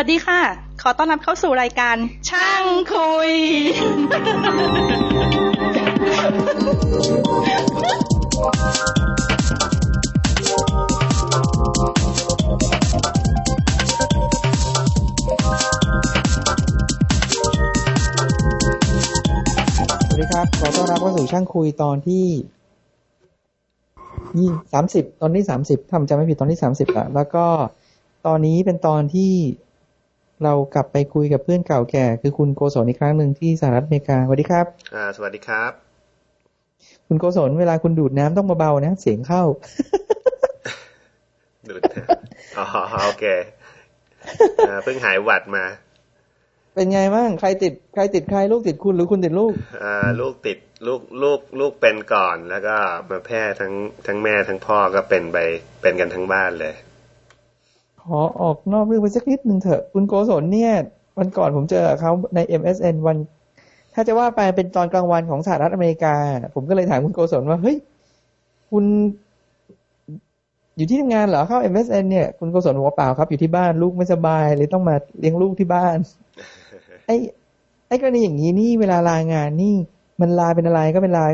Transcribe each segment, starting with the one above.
วัสดีค่ะ ขอต้อนรับเข้าสู่รายการ ช่างคุย สวัสดีครับ ขอต้อนรับเข้าสู่ช่างคุยตอนที่ยี่สามสิบตอนที่สามสิบทำจำไม่ผิดตอนที่สามสิบละแล้วก็ตอนนี้เป็นตอนที่ เรากลับไปคุยกับเพื่อนเก่าแก่ คือคุณโกศลอีกครั้งหนึ่งที่สหรัฐอเมริกาสวัสดีครับอ่าสวัสดีครับ คุณโกศลเวลาคุณดูดน้ำต้องเบาๆนะ เสียงเข้า ดูดนะอ๋อโอเคอ่าเพิ่งหายหวัดมา เป็นไงบ้างใครติดใครติดใครลูกติดคุณหรือคุณติดลูกอ่าลูกติดลูกลูกลูกเป็นก่อนแล้วก็มาแพร่ทั้งทั้งแม่ทั้งพ่อก็เป็นไปเป็นกันทั้งบ้านเลย ขอออกนอกเรื่องไปสักนิดหนึ่งเถอะ คุณโกศลเนี่ย วันก่อนผมเจอเขาใน MSN วัน ถ้าจะว่าไปเป็นตอนกลางวันของสหรัฐอเมริกา ผมก็เลยถามคุณโกศลว่า เฮ้ย คุณอยู่ที่ทำงานเหรอเข้า MSN เนี่ย คุณโกศลบอกว่าเปล่าครับ อยู่ที่บ้านลูกไม่สบายเลยต้องมาเลี้ยงลูกที่บ้าน ไอ้ไอ้กรณีอย่างนี้นี่เวลาลางานนี่ มันลาเป็นอะไรก็เป็นลา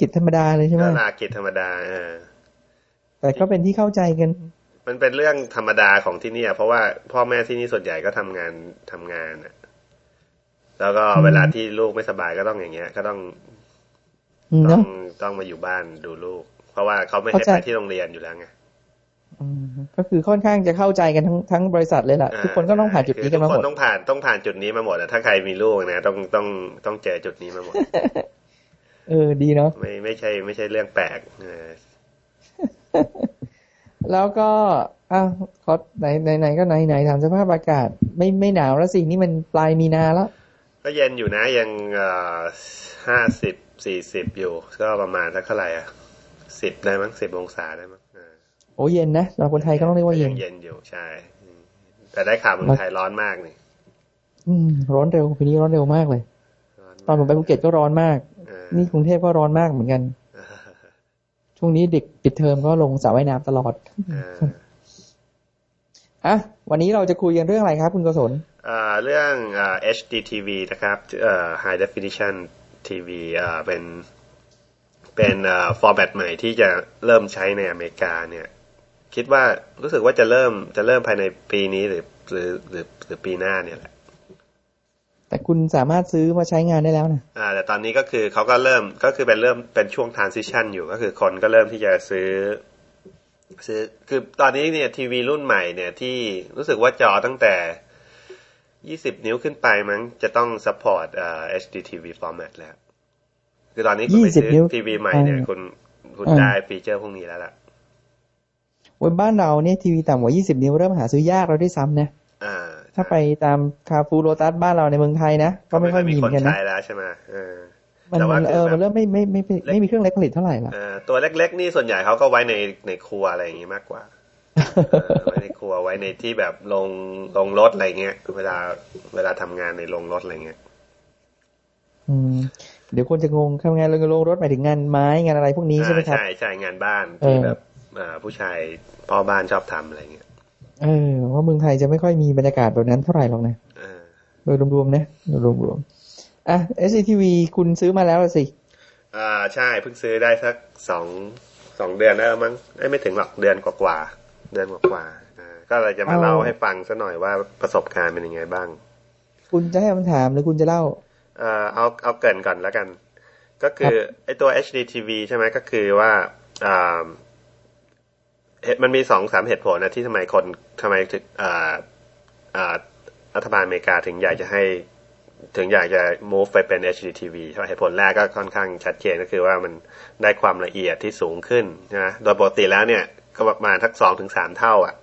กิจธรรมดาเลยใช่ไหมก็ลากิจธรรมดาเออแต่ก็เป็นที่เข้าใจกัน มันเป็นเรื่องธรรมดาของที่เนี่ยเพราะว่าพ่อแม่ที่นี่ส่วนใหญ่ก็ทำงานทำงานน่ะแล้วก็เวลาที่ลูกไม่สบายก็ต้องอย่างเงี้ย ก็ต้องอืมต้อเนาะงต้องมาอยู่บ้านดูลูก เพราะว่าเขาไม่ให้เข้าใจไปที่โรงเรียนอยู่แล้วไงอืมก็คือค่อนข้างจะเข้าใจกันทั้งทั้งบริษัทเลยแหละทุกคนก็ต้องผ่านจุดนี้กันมาทุหคมดนต้องผ่านต้องผ่านจุดนี้มาหมดอะถ้าใครมีลูกนะต้องต้องต้องเจอจุดนี้มาหมด เออดีเนาะไม่ไม่ใช่ ไม่ใช่เรื่องแปลกเออ แล้วก็อ้าวขอไหนไหนไหนก็ไหนไหนถามสภาพอากาศ ไม่ไม่หนาวแล้วสินี่มันปลายมีนาแล้วก็เย็นอยู่นะยังห้าสิบสี่สิบอยู่ ก็ประมาณสักเท่าไหร่อะสิบได้มั้งสิบองศาได้มั้งอ่าโอ้เย็นนะสำหรับคนไทยก็ต้องเรียกว่าเย็นงเย็นอยู่ใช่อืมแต่ได้ข่าวเมืองไทยร้อนมากนี่อืม ร้อนเร็วปีนี้ร้อนเร็วมากเลยร้อนตอนผมไปภูเก็ตก็ร้อนมากเออนี่กรุงเทพก็ร้อนมากเหมือนกัน ช่วงนี้เด็กปิดเทอมก็ลงสระว่ายน้ำตลอดเอออะวันนี้เราจะคุยกันเรื่องอะไรครับ คุณกศลอ่าเรื่องอ่า HDTV นะครับเอ่อ High Definition TV อ่าเป็นเป็นอ่า format ใหม่ที่จะเริ่มใช้ในอเมริกาเนี่ย คิดว่ารู้สึกว่าจะเริ่มจะเริ่มภายในปีนี้หรือหรือหรือหรือปีหน้าเนี่ยแหละ แต่คุณสามารถซื้อมาใช้งานได้แล้วนะอ่าแต่ตอนนี้ก็คือเขาก็เริ่มก็คือเป็นเริ่มเป็นช่วง transition อยู่ก็คือคนก็เริ่มที่จะซื้อ ซื้อคือตอนนี้เนี่ยทีวีรุ่นใหม่เนี่ยที่รู้สึกว่าจอตั้งแต่20นิ้วขึ้นไปมั้งจะต้อง support อ่า HDTV format แล้ว คือตอนนี้คุณไปซื้อ20นิ้วทีวีใหม่เนี่ยอ่าคุณคุณอ่าได้ฟีเจอร์พวกนี้แล้วล่ะบนบ้านเราเนี่ยทีวีต่ำกว่า 20 นิ้วเริ่มหาซื้อยากแล้วด้วยซ้ำนะ อ่า ถ้าไปตามคาฟูโรตัสบ้านเราในเมืองไทยนะ ก็ไม่ค่อยมีเหคมือนนกันนะใช้แล้วใช่ไหมเออมันแต่ว่ามันเออคือแบบมันเริ่มไม่ไม่ไม่ไม่ไม่มีเครื่องเล็กผลิตเท่าไหร่ละเอ่อตัวเล็ก ๆ นี่ส่วนใหญ่เขาก็ไว้ในในครัวอะไรอย่างงี้มากกว่าเออไว้ในครัวไว้ในที่แบบลงลงรถอะไรเงี้ยเวลาเวลาทำงานในโรงรถอะไรเงี้ยอืมเดี๋ยวคนจะงงทำงานลงรถหมายถึงงานไม้งานอะไรพวกนี้ใช่ไหมครับใช่ใช่งานบ้านเออที่แบบอ่าผู้ชายพ่อบ้านชอบทำอะไรเงี้ย เออว่าเมืองไทยจะไม่ค่อยมีบรรยากาศแบบนั้นเท่าไหร่หรอกนะเออโดยรวมๆนะโดยรวมๆอะ SCTV คุณซื้อมาแล้วสิ อ่าใช่เพิ่งซื้อได้สักสองสองเดือนแล้วมั้งเอ้ยไม่ถึงหรอกเดือนกว่าๆเดือนกว่าๆอ่าก็เลยจะมาเอาเล่าให้ฟังซะหน่อยว่าประสบการณ์เป็นยังไงบ้าง คุณจะให้คำถามหรือคุณจะเล่าเอ่อเอาเอาเกรินก่อนแล้วกัน ก็คือไอตัว HDTV ใช่ไหมก็คือว่าอ่าเหตุ มันมีสองสามเหตุผลนะที่ทำไมคนทำไมถึงอ่าอ่ารัฐบาลอเมริกาถึงอยากจะให้ถึงอยากจะ move ไปเป็น HDTV ใช่ไหมเหตุผลแรกก็ค่อนข้างชัดเจนก็คือว่ามันได้ความละเอียดที่สูงขึ้นนะโดยปกติแล้วเนี่ย ก็ประมาณทักสองถึงสามเท่าอะ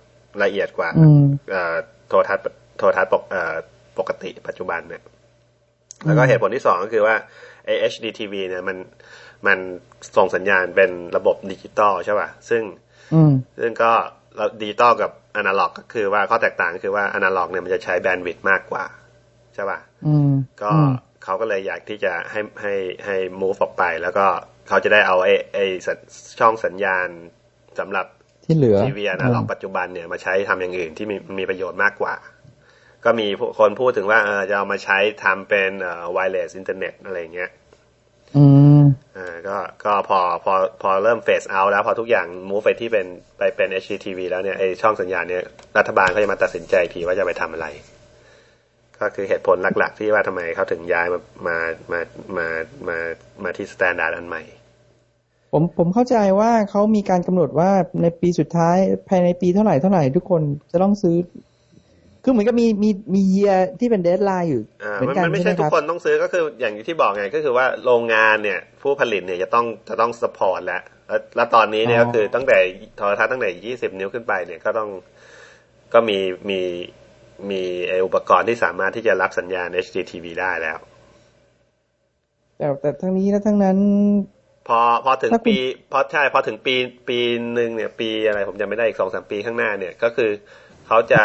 ละเอียดกว่าอืมเอ่อโทรทัศน์โทรทัศน์ปกเอ่อปกติปัจจุบันเนี่ย แล้วก็เหตุผลที่สองก็คือว่าไอ้ HDTV เนี่ยมันมันส่งสัญญาณเป็นระบบดิจิตอลใช่ป่ะ ซึ่งอืม ซึ่งก็ดิจิตอลกับอนาล็อก ก็คือว่าข้อแตกต่างก็คือว่าอนาล็อกเนี่ยมันจะใช้ bandwidth มากกว่า ใช่ป่ะอืมก็อืมเขาก็เลยอยากที่จะให้ให้ให้ move ออกไป แล้วก็เขาจะได้เอาไอ้ไอ้สัญช่องสัญญาณสำหรับที่เหลือทีวีอนาล็อกปัจจุบันเนี่ยมาใช้ทำอย่างอื่นที่มีมีประโยชน์มากกว่า ก็มีคนพูดถึงว่าเออจะเอามาใช้ทำเป็นเอ่อ wireless internet อะไรเงี้ย อืมอ่าก็ก็พอพอพอเริ่มเฟสเอาแล้ว พอทุกอย่างมูฟไปที่เป็นไปเป็น HDTV แล้วเนี่ยไอช่องสัญญาณเนี่ยรัฐบาลก็จะมาตัดสินใจอีกทีว่าจะไปทำอะไร ก็คือเหตุผลหลัก ๆ ที่ว่าทำไมเขาถึงย้ายมามามามามามาที่ standard อันใหม่ ผมผมเข้าใจว่าเขามีการกำหนดว่าในปีสุดท้ายภายในปีเท่าไหร่เท่าไหร่ทุกคนจะต้องซื้อ คือเหมือนกับมีมีมี year ที่เป็น deadline อยู่อ่าเหมือมันนกันมันไม่ใช่ใช่ไหมทุคกรับคนต้องซื้อก็คืออย่างที่บอกไงก็คือว่าโรงงานเนี่ย ผู้ผลิตเนี่ยจะต้องจะต้อง support แล้วแล้วแล้วตอนนี้เนี่ยอ๋อก็คือตั้งแต่โทรทัศน์ตั้งแต่ยี่สิบนิ้วขึ้นไปเนี่ยก็ต้องก็มีมีมีไอ้อุปกรณ์ที่สามารถที่จะรับสัญญาณ HDTV ได้แล้ว แต่แต่ทั้งนี้และทั้งนั้น พอพอถึงถ้าคุณปีพอใช่พอถึงปีปีหนึ่งเนี่ย ปีอะไรผมจำไม่ได้อีกสองสามปีข้างหน้าเนี่ยก็คือเขาจะ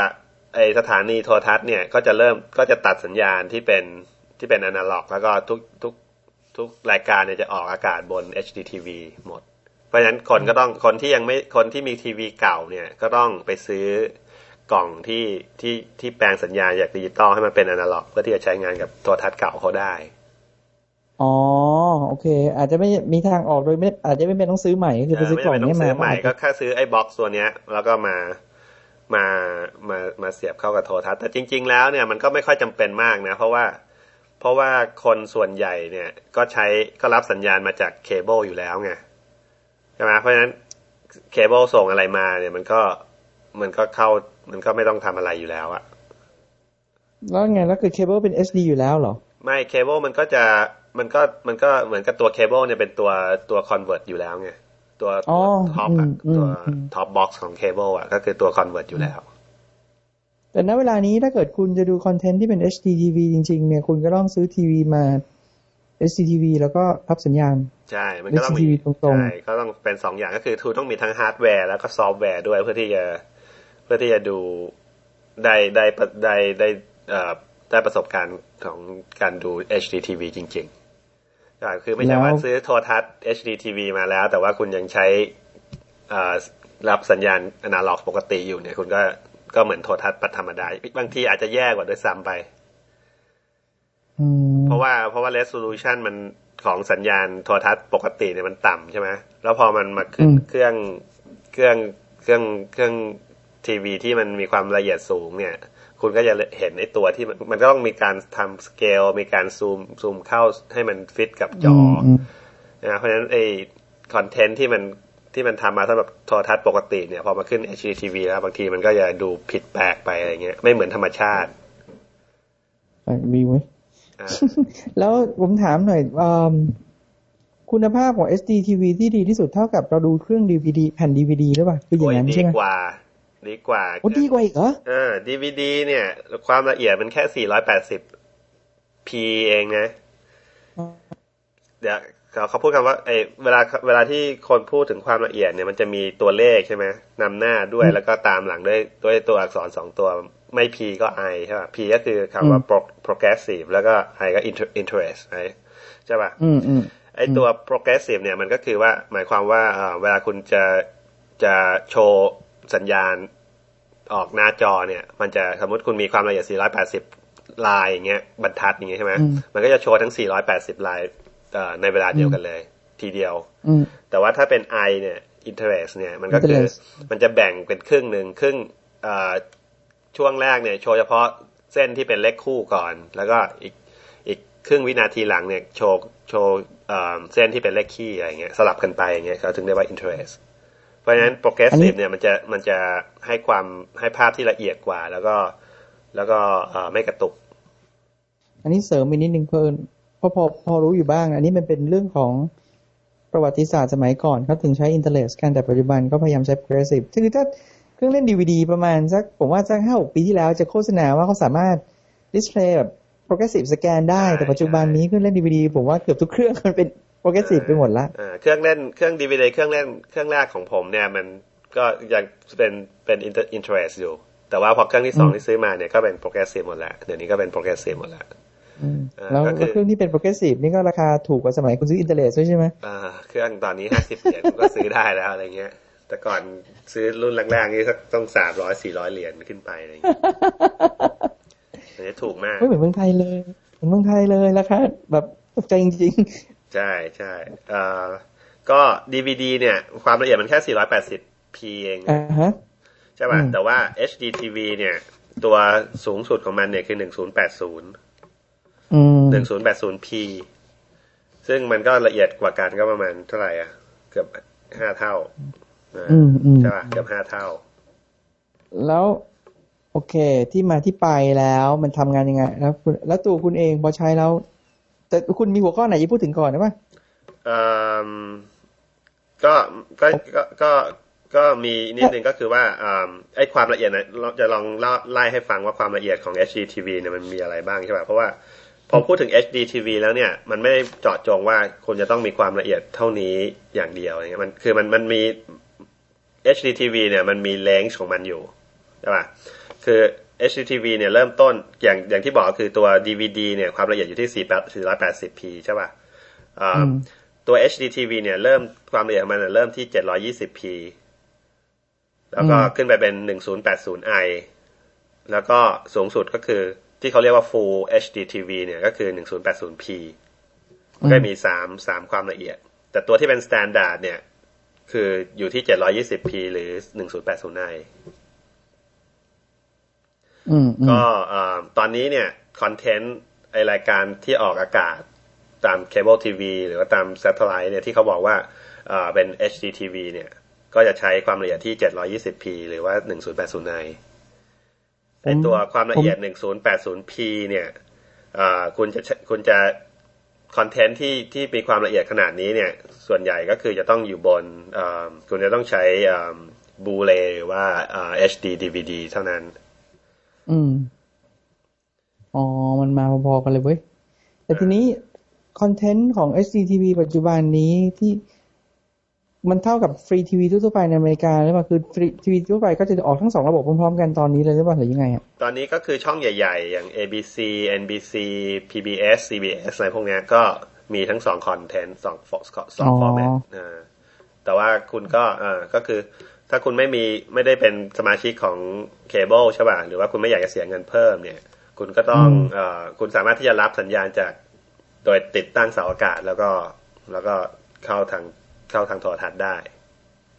ไอสถานีโทรทัศน์เนี่ยก็จะเริ่มก็จะตัดสัญญาณที่เป็นที่เป็นอนาล็อก แล้วก็ทุกทุกทุกรายการเนี่ยจะออกอากาศบน HDTV หมด เพราะฉะนั้นคนก็ต้องคนที่ยังไม่คนที่มีทีวีเก่าเนี่ยก็ต้องไปซื้อกล่องที่ที่ที่แปลงสัญญาณจากดิจิตอลให้มันเป็นอนาล็อก เพื่อที่จะใช้งานกับโทรทัศน์เก่าเขาได้ อ๋อโอเค อาจจะไม่มีทางออกโดยไม่อาจจะไม่เป็นต้องซื้อใหม่ก็คือไปซื้อกล่องไม่จำเป็นต้เนี้องซื้มาอใหม่ก็แค่ซื้อไอ้บ็อกซ์ตัวเนี้ย แล้วก็มา มามามาเสียบเข้ากับโทรทัศน์แต่จริง ๆ แล้วเนี่ยมันก็ไม่ค่อยจำเป็นมากนะเพราะว่าเพราะว่าคนส่วนใหญ่เนี่ยก็ใช้ก็รับสัญญาณมาจากเคเบิลอยู่แล้วไงใช่ไหมเพราะฉะนั้นเคเบิลส่งอะไรมาเนี่ยมันก็มันก็เข้ามันก็ไม่ต้องทำอะไรอยู่แล้วอะแล้วไงแล้วคือเคเบิลเป็น HD อยู่แล้วเหรอ ไม่เคเบิลมันก็จะมันก็มันก็เหมือนกับตัวเคเบิลเนี่ยเป็นตัวตัว convert อยู่แล้วไง ตัวอ๋อตัว top อะอืมตัวอืม top box ของเคเบิลอะก็คือตัว convert อยู่แล้ว แต่ณเวลานี้ถ้าเกิดคุณจะดู content ที่เป็น HD TV จริง ๆ เนี่ยคุณก็ต้องซื้อทีวีมา HD TV แล้วก็รับสัญญาณ ใช่ มันก็ต้องมี HDTV ตรงๆใช่ก็ต้องเป็นสองอย่างก็คือทูต้องมีทั้งฮาร์ดแวร์แล้วก็ซอฟต์แวร์ด้วยเพื่อที่จะเพื่อที่จะดูได้ได้ได้ได้เอ่อได้ประสบการณ์ของการดู HDTV จริงๆก็ คือไม่ใช่ว่าแล้วซื้อโทรทัศน์ HDTV มาแล้ว แต่ว่าคุณยังใช้เอ่อรับสัญญาณอนาล็อกปกติอยู่เนี่ย คุณก็ก็เหมือนโทรทัศน์ธรรมดาบางทีอาจจะแย่กว่าด้วยซ้ำไปอืมเพราะว่าเพราะว่า resolution มันของสัญญาณโทรทัศน์ปกติเนี่ยมันต่ำใช่ไหมแล้วพอมันมาขึ้นอืมเครื่องเครื่องเครื่องเครื่องทีวีที่มันมีความละเอียดสูงเนี่ย คุณก็จะเห็นไอ้ตัวที่มันมันก็ต้องมีการทำสเกลมีการซูมซูมเข้าให้มันฟิตกับจออมนะเพราะฉะนั้นไอ้คอนเทนต์ที่มันที่มันทำมาสำหรับโทรทัศน์ปกติเนี่ย พอมาขึ้น HDTV แล้วบางทีมันก็จะดูผิดแปลกไปอะไรเงี้ยไม่เหมือนธรรมชาติแปลกดีเว้ยอ่าแล้วผมถามหน่อยอืมคุณภาพของ SD TV ที่ดีที่สุดเท่ากับเราดูเครื่อง DVD แผ่น DVD หรือเปล่าคืออย่างนั้นโอ้ยใช่ไหมดีกว่า ดีกว่าโอ้ดีกว่าอีกเหรอเออ DVD เนี่ย ความละเอียดมันแค่ 480p เองนะ เดี๋ยวเขาเขาพูดคำว่าไอ้เวลาเวลาที่คนพูดถึงความละเอียดเนี่ยมันจะมีตัวเลขใช่ไหมนำหน้าด้วยอืมแล้วก็ตามหลังด้วยด้วยตัวอักษรสองตัวไม่ p ก็ i ใช่ป่ะ p ก็คือคำว่าอืม pro- progressive แล้วก็ i ก็ inter- interest ใช่ป่ะอืมอืมไอตัว progressive เนี่ยมันก็คือว่าหมายความว่าเอ่อเวลาคุณจะจะโชว์ สัญญาณออกหน้าจอเนี่ย มันจะสมมติคุณมีความละเอียด 480 ลายอย่างเงี้ยบรรทัดอย่างเงี้ยใช่ไหมอืมมันก็จะโชว์ทั้ง 480 ลายเอ่อในเวลาเดียวกันเลย ทีเดียวอืมแต่ว่าถ้าเป็น i เนี่ย interest เนี่ยมันก็คือ Interest มันจะแบ่งเป็นครึ่งหนึ่งครึ่งเอ่อช่วงแรกเนี่ย โชว์เฉพาะเส้นที่เป็นเลขคู่ก่อน แล้วก็อีกอีกครึ่งวินาทีหลังเนี่ยโชว์โชว์เอ่อเส้นที่เป็นเลขคี่อะไรเงี้ยสลับกันไปอย่างเงี้ยเขาถึงเรียกว่า interest เพราะฉะนั้น progressive เนี่ยมันจะมันจะให้ความให้ภาพที่ละเอียดกว่า แล้วก็แล้วก็เอ่อไม่กระตุก อันนี้เสริมอีกนิดนึงเพิ่นพอพอพอรู้อยู่บ้าง อันนี้มันเป็นเรื่องของประวัติศาสตร์สมัยก่อนเขาถึงใช้ interlace กันแต่ปัจจุบันก็พยายามใช้ progressive คือถ้าเครื่องเล่นดีวดีประมาณสักผมว่าสักห้าหกปีที่แล้วจะโฆษณาว่าเขาสามารถดิสเพลย์แบบ progressive สแกนได้ใช่แต่ปัจจุบันนี้เครื่องเล่นดีวดีผมว่าเกือบทุกเครื่องมันเป็น progressive ไปหมดละอ่าเครื่องเล่นเครื่องดีวดีเครื่องเล่นเครื่องแรกของผมเนี่ย มันก็ยังเป็นเป็น inter- interlace อยู่ แต่ว่าพอเครื่องที่สองอืมที่ซื้อมาเนี่ยก็เป็น progressive หมดแล้วเดี๋ยวนี้ก็เป็น progressive หมดแล้วอืมอ่าแล้วก็คือแล้วเครื่องที่เป็น progressive นี่ก็ราคาถูกกว่าสมัยคุณซื้อ interlace ด้วยใช่ไหมอ่าเครื่องตอนนี้ห้าสิบเหรียญก็ซื้อได้แล้วอะไรเงี้ย แต่ก่อนซื้อรุ่นแรกๆนี่สักต้องสามร้อยสี่ร้อยเหรียญขึ้นไปอะไรเงี้ยถูกมากเฮ้ยเหมือนเมืองไทยเลยเหมือนเมืองไทยเลยราคาแบบตกใจจริง ใช่ใช่เอ่อก็ดีวดีเนี่ย ความละเอียดมันแค่ 480p เองๆอ่าฮะใช่ป่ะอืมแต่ว่า HD TV เนี่ย ตัวสูงสุดของมันเนี่ยคือ 1080อืม 1080p ซึ่งมันก็ละเอียดกว่ากันก็ประมาณเท่าไหร่อะ เกือบห้าเท่านะอืมอืมใช่ป่ะเกือบห้าเท่า แล้วโอเค ที่มาที่ไปแล้วมันทำงานยังไง แล้วคุณแล้วตัวคุณเองพอใช้แล้ว แต่คุณมีหัวข้อไหนที่พูดถึงก่อนนะป่ะเอ่อก็ก็ก็ก็ก็มีนิดนึงก็คือว่าไอ้ความละเอียดนะเราจะลองไล่ให้ฟังว่าความละเอียดของ HDTV เนี่ยมันมีอะไรบ้างใช่ป่ะเพราะว่าพอพูดถึง HDTV แล้วเนี่ยมันไม่ได้เจาะจงว่าคุณจะต้องมีความละเอียดเท่านี้อย่างเดียวอย่างเงี้ยมันคือมันมันมี HDTV เนี่ยมันมีเลนส์ของมันอยู่ใช่ป่ะคือ HDTV เนี่ยเริ่มต้นอย่างอย่างที่บอกคือตัว DVD เนี่ยความละเอียดอยู่ที่ 480p ใช่ป่ะอ่าอืมตัว HDTV เนี่ยเริ่มความละเอียดของมันเนี่ยเริ่มที่ 720p แล้วก็อืมขึ้นไปเป็น 1080i แล้วก็สูงสุดก็คือที่เขาเรียกว่า Full HDTV เนี่ยก็คือ 1080p ก็มีสามสามความละเอียด แต่ตัวที่เป็น Standard เนี่ย คืออยู่ที่ 720p หรือ 1080i อืมอืม ก็เอ่อตอนนี้เนี่ย content ไอรายการที่ออกอากาศตามเคเบิลทีวีหรือว่าตาม Satellite เนี่ยที่เขาบอกว่าเอ่อเป็น HDTV เนี่ย ก็จะใช้ความละเอียดที่ 720p หรือว่า 1080i ไอตัวความละเอียด 1080p เนี่ยเอ่อคุณจะคุณจะ content ที่ที่มีความละเอียดขนาดนี้เนี่ย ส่วนใหญ่ก็คือจะต้องอยู่บนเอ่อคุณจะต้องใช้บูเลหรือว่าเอ่อ HD DVD เท่านั้น อืม อ๋อ มันมาพอๆกันเลยเว้ย แต่ทีนี้คอนเทนต์ของ HDTV ปัจจุบันนี้ที่มันเท่ากับฟรีทีวีทั่วๆไปในอเมริกาหรือเปล่าคือฟรีทีวีทั่วไปก็จะออกทั้งสองระบบพร้อมๆกันตอนนี้เลยหรือเปล่าหรือยังไงอะตอนนี้ก็คือช่องใหญ่ ๆ อย่าง ABC NBC PBS CBS อะไรพวกเนี้ยก็มีทั้งสอง content สองสองสองอ๋อ format อ่าแต่ว่าคุณก็เอ่าก็คือ ถ้าคุณไม่มีไม่ได้เป็นสมาชิกของเคเบิลใช่ป่ะหรือว่าคุณไม่อยากจะเสียเงินเพิ่มเนี่ย คุณก็ต้องเอ่อคุณสามารถที่จะรับสัญญาณจากโดยติดตั้งเสาอากาศแล้วก็แล้วก็เข้าทางเข้าทางโทรทัศน์ได้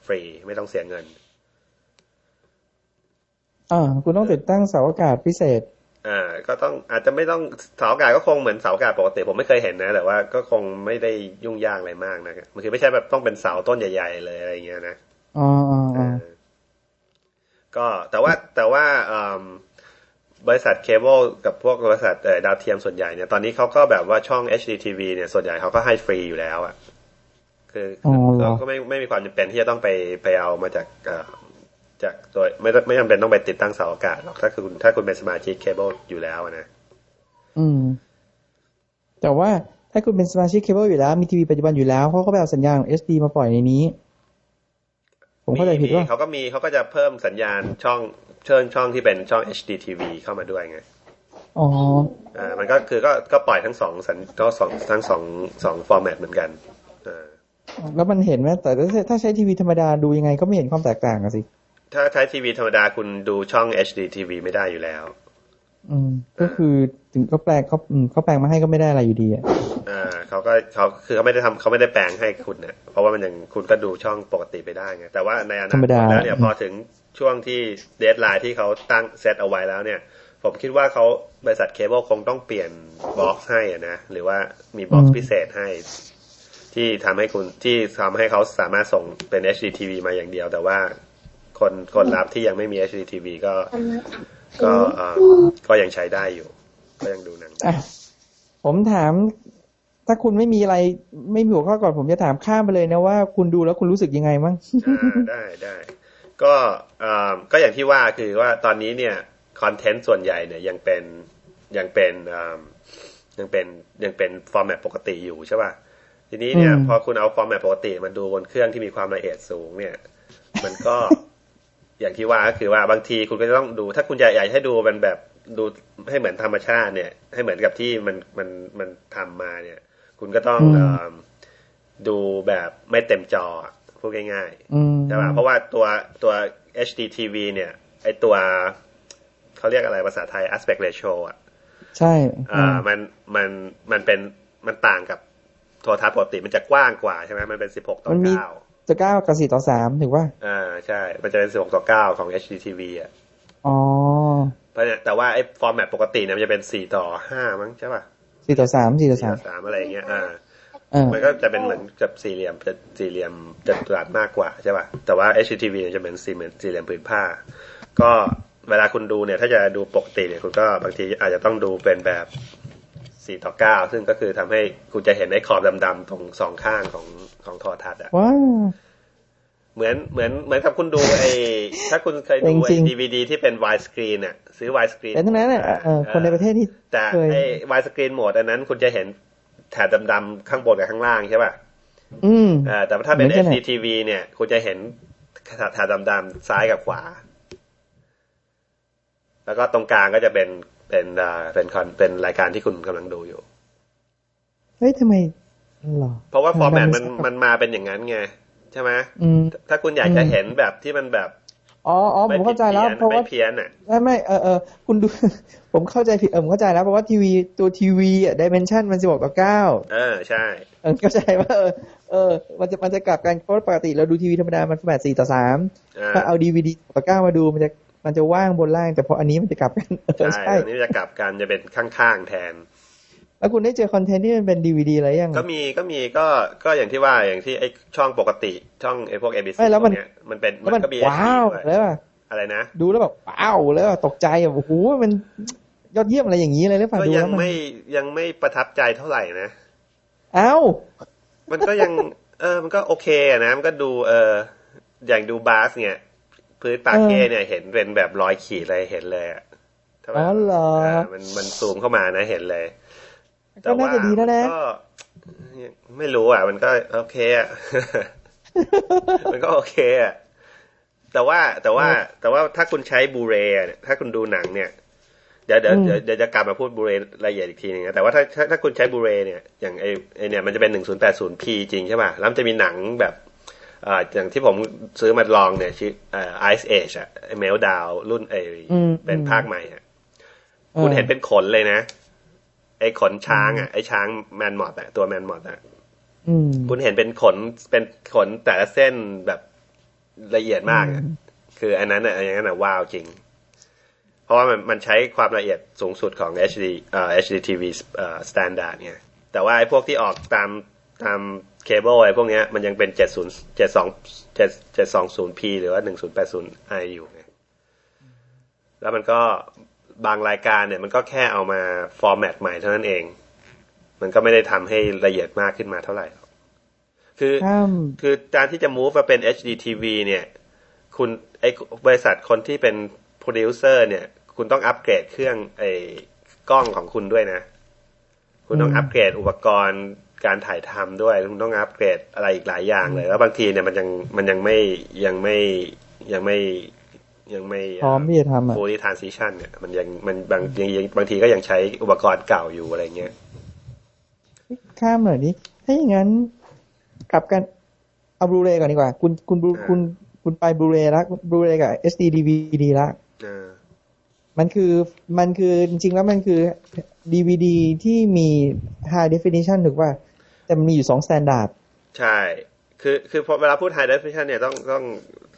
ฟรีไม่ต้องเสียเงินอ่าคุณต้องติดตั้งเสาอากาศพิเศษอ่าก็ต้องอาจจะไม่ต้องเสาอากาศก็คงเหมือนเสาอากาศปกติผมไม่เคยเห็นนะ แต่ว่าก็คงไม่ได้ยุ่งยากอะไรมากนะมันคือไม่ใช่แบบต้องเป็นเสาต้นใหญ่ ๆ เลยอะไรอย่างเงี้ยนะ อ๋ออ๋ออ๋อเออก็แต่ว่าแต่ว่าอืมบริษัทเคเบิลกับพวกบริษัทเอ่อดาวเทียมส่วนใหญ่เนี่ยตอนนี้เขาก็แบบว่าช่อง HDTV เนี่ยส่วนใหญ่เขาก็ให้ฟรีอยู่แล้ว อะ คืออ๋อเหรอเราก็ไม่ไม่มีความจำเป็นที่จะต้องไปไปเอามาจากเอ่อจากโดยไม่ไม่จำเป็นต้องไปติดตั้งเสาอากาศหรอกถ้าคือคุณถ้าคุณเป็นสมาชิกเคเบิลอยู่แล้วอะนะอืม แต่ว่าถ้าคุณเป็นสมาชิกเคเบิลอยู่แล้ว มีทีวีปัจจุบันอยู่แล้วเขาก็ไปเอาสัญญาณของ SD มาปล่อยในนี้ ผมเข้าใจผิดมีว่าเขาก็มีเขาก็จะเพิ่มสัญญาณช่องเชิญช่องที่เป็นช่อง HDTV เข้ามาด้วยไงอ๋ออ่ามันก็คือก็ก็ปล่อยทั้งสองสัญก็สองทั้งสองสอง format เหมือนกันอ่าแล้วมันเห็นไหมแต่ถ้าถ้าใช้ทีวีธรรมดาดูยังไงก็ไม่เห็นความแตกต่างอะสิ ถ้าใช้ทีวีธรรมดาคุณดูช่อง HDTV ไม่ได้อยู่แล้ว อืมก็คือถึงเขาแปลงเขาอืมเขาแปลงมาให้ก็ไม่ได้อะไรอยู่ดีอะอ่าเขาก็เขาคือเขาไม่ได้ทำเขาไม่ได้แปลงให้คุณเนี่ยเพราะว่ามันยังคุณก็ดูช่องปกติไปได้ไงแต่ว่าในอนาคตธรรมดาแล้วเนี่ยพอถึงช่วงที่ deadline ที่เขาตั้งเซตเอาไว้แล้วเนี่ย ผมคิดว่าเขาบริษัทเคเบิลคงต้องเปลี่ยน box ให้อะนะหรือว่ามี box พิเศษให้ ที่ทำให้คุณที่ทำให้เขาสามารถส่งเป็น HDTV มาอย่างเดียว แต่ว่าคนคนรับที่ยังไม่มี HDTV ก็ ก็เอ่อก็ยังใช้ได้อยู่ ก็ยังดูหนังได้อะผมถาม ถ้าคุณไม่มีอะไร ไม่มีหัวข้อก่อนผมจะถามข้ามไปเลยนะว่าคุณดูแล้วคุณรู้สึกยังไงมั้งอ่าได้ได้ก็เอ่อก็อย่างที่ว่าคือว่าตอนนี้เนี่ย content ส่วนใหญ่เนี่ยยังเป็นยังเป็นเอิ่มยังเป็นยังเป็น format ปกติอยู่ใช่ป่ะทีนี้เนี่ยอืมพอคุณเอา format ปกติมาดูบนเครื่องที่มีความละเอียดสูงเนี่ย มันก็ อย่างที่ว่าก็คือว่าบางทีคุณก็จะต้องดู ถ้าคุณอยากอยากให้ดูมันแบบดูให้เหมือนธรรมชาติเนี่ย ให้เหมือนกับที่มันมันมันทำมาเนี่ย คุณก็ต้องอืมเอิ่มดูแบบไม่เต็มจออะพูดง่ายๆอืมใช่ป่ะเพราะว่าตัวตัว HDTV เนี่ย ไอตัวเขาเรียกอะไรภาษาไทย aspect ratio อะ ใช่อ่ามันมันมันเป็นมันต่างกับโทรทัศน์ปกติมันจะกว้างกว่าใช่ไหมมันเป็นสิบหกต่อมันมีเก้า จะเก้ากับสี่ต่อสามถือว่าอ่าใช่ มันจะเป็นสิบหกต่อเก้าของ HDTV อะอ๋อเพราะเนี่ยแต่ว่าไอ้ฟอร์แมตปกติเนี่ยมันจะเป็นสี่ต่อห้ามั้งใช่ป่ะสี่ต่อสามสี่ต่อสี่สามต่อสามอะไรอย่างเงี้ยอ่าเออมันก็จะเป็นเหมือนกับสี่เหลี่ยมจะสี่เหลี่ยมจัตุรัสมากกว่าใช่ป่ะแต่ว่า HDTV เนี่ยจะเป็นสี่เหลี่ยมสี่เหลี่ยมผืนผ้า ก็เวลาคุณดูเนี่ย ถ้าจะดูปกติเนี่ยคุณก็บางทีอาจจะต้องดูเป็นแบบ สี่ต่อเก้าซึ่งก็คือทำให้คุณจะเห็นไอ้ขอบดำๆตรงสองข้างของของโทรทัศน์อะว้าวเหมือนเหมือนเหมือนกับคุณดูไอ้ถ้าคุณเคยดูไอ้จริงๆดีวีดีที่เป็นวายสกรีนอะซื้อวายสกรีนแต่ทั้งนั้นเนี่ยเออคนในประเทศที่แต่เคยไอ้ widescreen mode อันนั้นคุณจะเห็นแถบดำๆข้างบนกับข้างล่างใช่ป่ะอืมอ่าแต่ว่าถ้าเป็นเหมือนกันอะ HDTV เนี่ย คุณจะเห็นแถบดำๆซ้ายกับขวา แล้วก็ตรงกลางก็จะเป็น เป็นอ่าเป็นคอนเป็นรายการที่คุณกำลังดูอยู่ เฮ้ยทำไมหรอเพราะว่า format มันทำไมันมาเป็นอย่างนั้นไง ใช่ไหมอืมถ้าคุณอยากจะเห็นแบบที่มันแบบอ๋ออ๋อผมเข้าใจแล้วไม่ผิดเพราะเพี้ยนว่าไม่เพี้ยนอะไม่ไม่เออเออคุณดู ผมเข้าใจผิดเออผมเข้าใจแล้วเพราะว่าทีวีตัวทีวีอะดิเมนชันมันสิบหกต่อเก้าเออใช่เออเข้าใจว่าเออเออ มันจะมันจะกลับกันเพราะปกติเราดูทีวีธรรมดามันแปดสี่ต่อสามอ่าถ้าเอาดีวีดีต่อเก้ามาดูมันจะ มันจะว่างบนล่างแต่พออันนี้มันจะกลับกันเออใช่ใช่อันนี้จะกลับกันจะเป็นข้างๆแทน แล้วคุณได้เจอคอนเทนต์ที่มันเป็นดีวีดีอะไรยัง ก็มีก็มีก็ก็อย่างที่ว่าอย่างที่ไอช่องปกติช่องไอพวก ABC ไม่แล้วมันพกเนี้ยมันเป็นแล้วมัมันนก็มีว้าวด้วยแล้วอะอะไรนะดูแล้วแบบว้าวแล้วอะตกใจอะโอ้โหมันยอดเยี่ยมอะไรอย่างนี้เลยหรือเปล่าก็ดูยัแล้งวมันไม่ยังไม่ประทับใจเท่าไหร่นะเอ้ามันก็ยัง เออมันก็โอเคอะนะมันก็ดูเอออย่างดูบาสเนี่ย พื้นปาเก้เนี่ยเห็นเป็นแบบรอยขีดเลยเห็นเลยอะถ้าแบบอ๋อเหรอมันมันซูมเข้ามานะเห็นเลยก็น่าจะดีแล้วนะก็ไม่รู้อะ มันก็โอเคอะมันก็โอเคอะแต่ว่าแต่ว่าแต่ว่าถ้าคุณใช้บูเรเนี่ยถ้าคุณดูหนังเนี่ยเดี๋ยวเดี๋ยวอืมเดี๋ยวเดี๋ยวจะกลับมาพูดบูเรรายละเอียดอีกทีนึงนะแต่ว่าถ้าถ้าถ้าคุณใช้บูเรเนี่ยอย่างไอไอเนี่ยมันจะเป็นหนึ่งศูนย์แปดศูนย์พีจริงใช่ป่ะแล้วมันจะมีหนังแบบ อ่าอย่างที่ผมซื้อมาลองเนี่ยชื่อเอ่อ Ice Age อะเมลดาวรุ่นไออืมเป็นอืมภาคใหม่อะคุณเห็นเป็นขนเลยนะ ไอขนช้างอะไอช้างแมนมอดอะตัวแมนมอดอะอืมคุณเห็นเป็นขนเป็นขนแต่ละเส้นแบบละเอียดมากอะอืมคืออันนั้นอะอย่างนั้นอะว้าวจริง เพราะว่ามันมันใช้ความละเอียดสูงสุดของ HD เอ่อ HDTV เอ่อ standard เนี่ยแต่ว่าไอ้พวกที่ออกตามตาม เคเบิลอะไรพวกเนี้ยมันยังเป็น 70 72 720p หรือว่า 1080i อยู่ไงแล้วมันก็บางรายการเนี่ย มันก็แค่เอามา format ใหม่เท่านั้นเอง มันก็ไม่ได้ทำให้ละเอียดมากขึ้นมาเท่าไหร่หรอกคือข้ามคือการที่จะ move มาเป็น HDTV เนี่ย คุณไอบริษัทคนที่เป็นโปรดิวเซอร์เนี่ย คุณต้องอัปเกรดเครื่องไอ้กล้องของคุณด้วยนะ คุณต้องอืมอัปเกรดอุปกรณ์ การถ่ายทำด้วยคุณต้องอัปเกรดอะไรอีกหลายอย่างเลย แล้วบางทีเนี่ยมันยังมันยังไม่ยังไม่ยังไม่ยังไม่พร้อมที่จะทำอะ fully transition เนี่ยมันยังมันบางยังยังบางทีก็ยังใช้อุปกรณ์เก่าอยู่อะไรเงี้ยข้ามหน่อยดิถ้าอย่างนั้นกลับกันเอาบลูเรย์ก่อนดีกว่า คุณคุณบลูอ่าคุณคุณไปบลูเรย์ละบลูเรย์กับ SD DVD ละเออมันคือมันคือจริงๆแล้วมันคือ DVD ที่มี High Definition ถูกป่ะ แต่มันมีอยู่สอง standard ใช่ คือคือพอเวลาพูด high definition เนี่ยต้องต้อง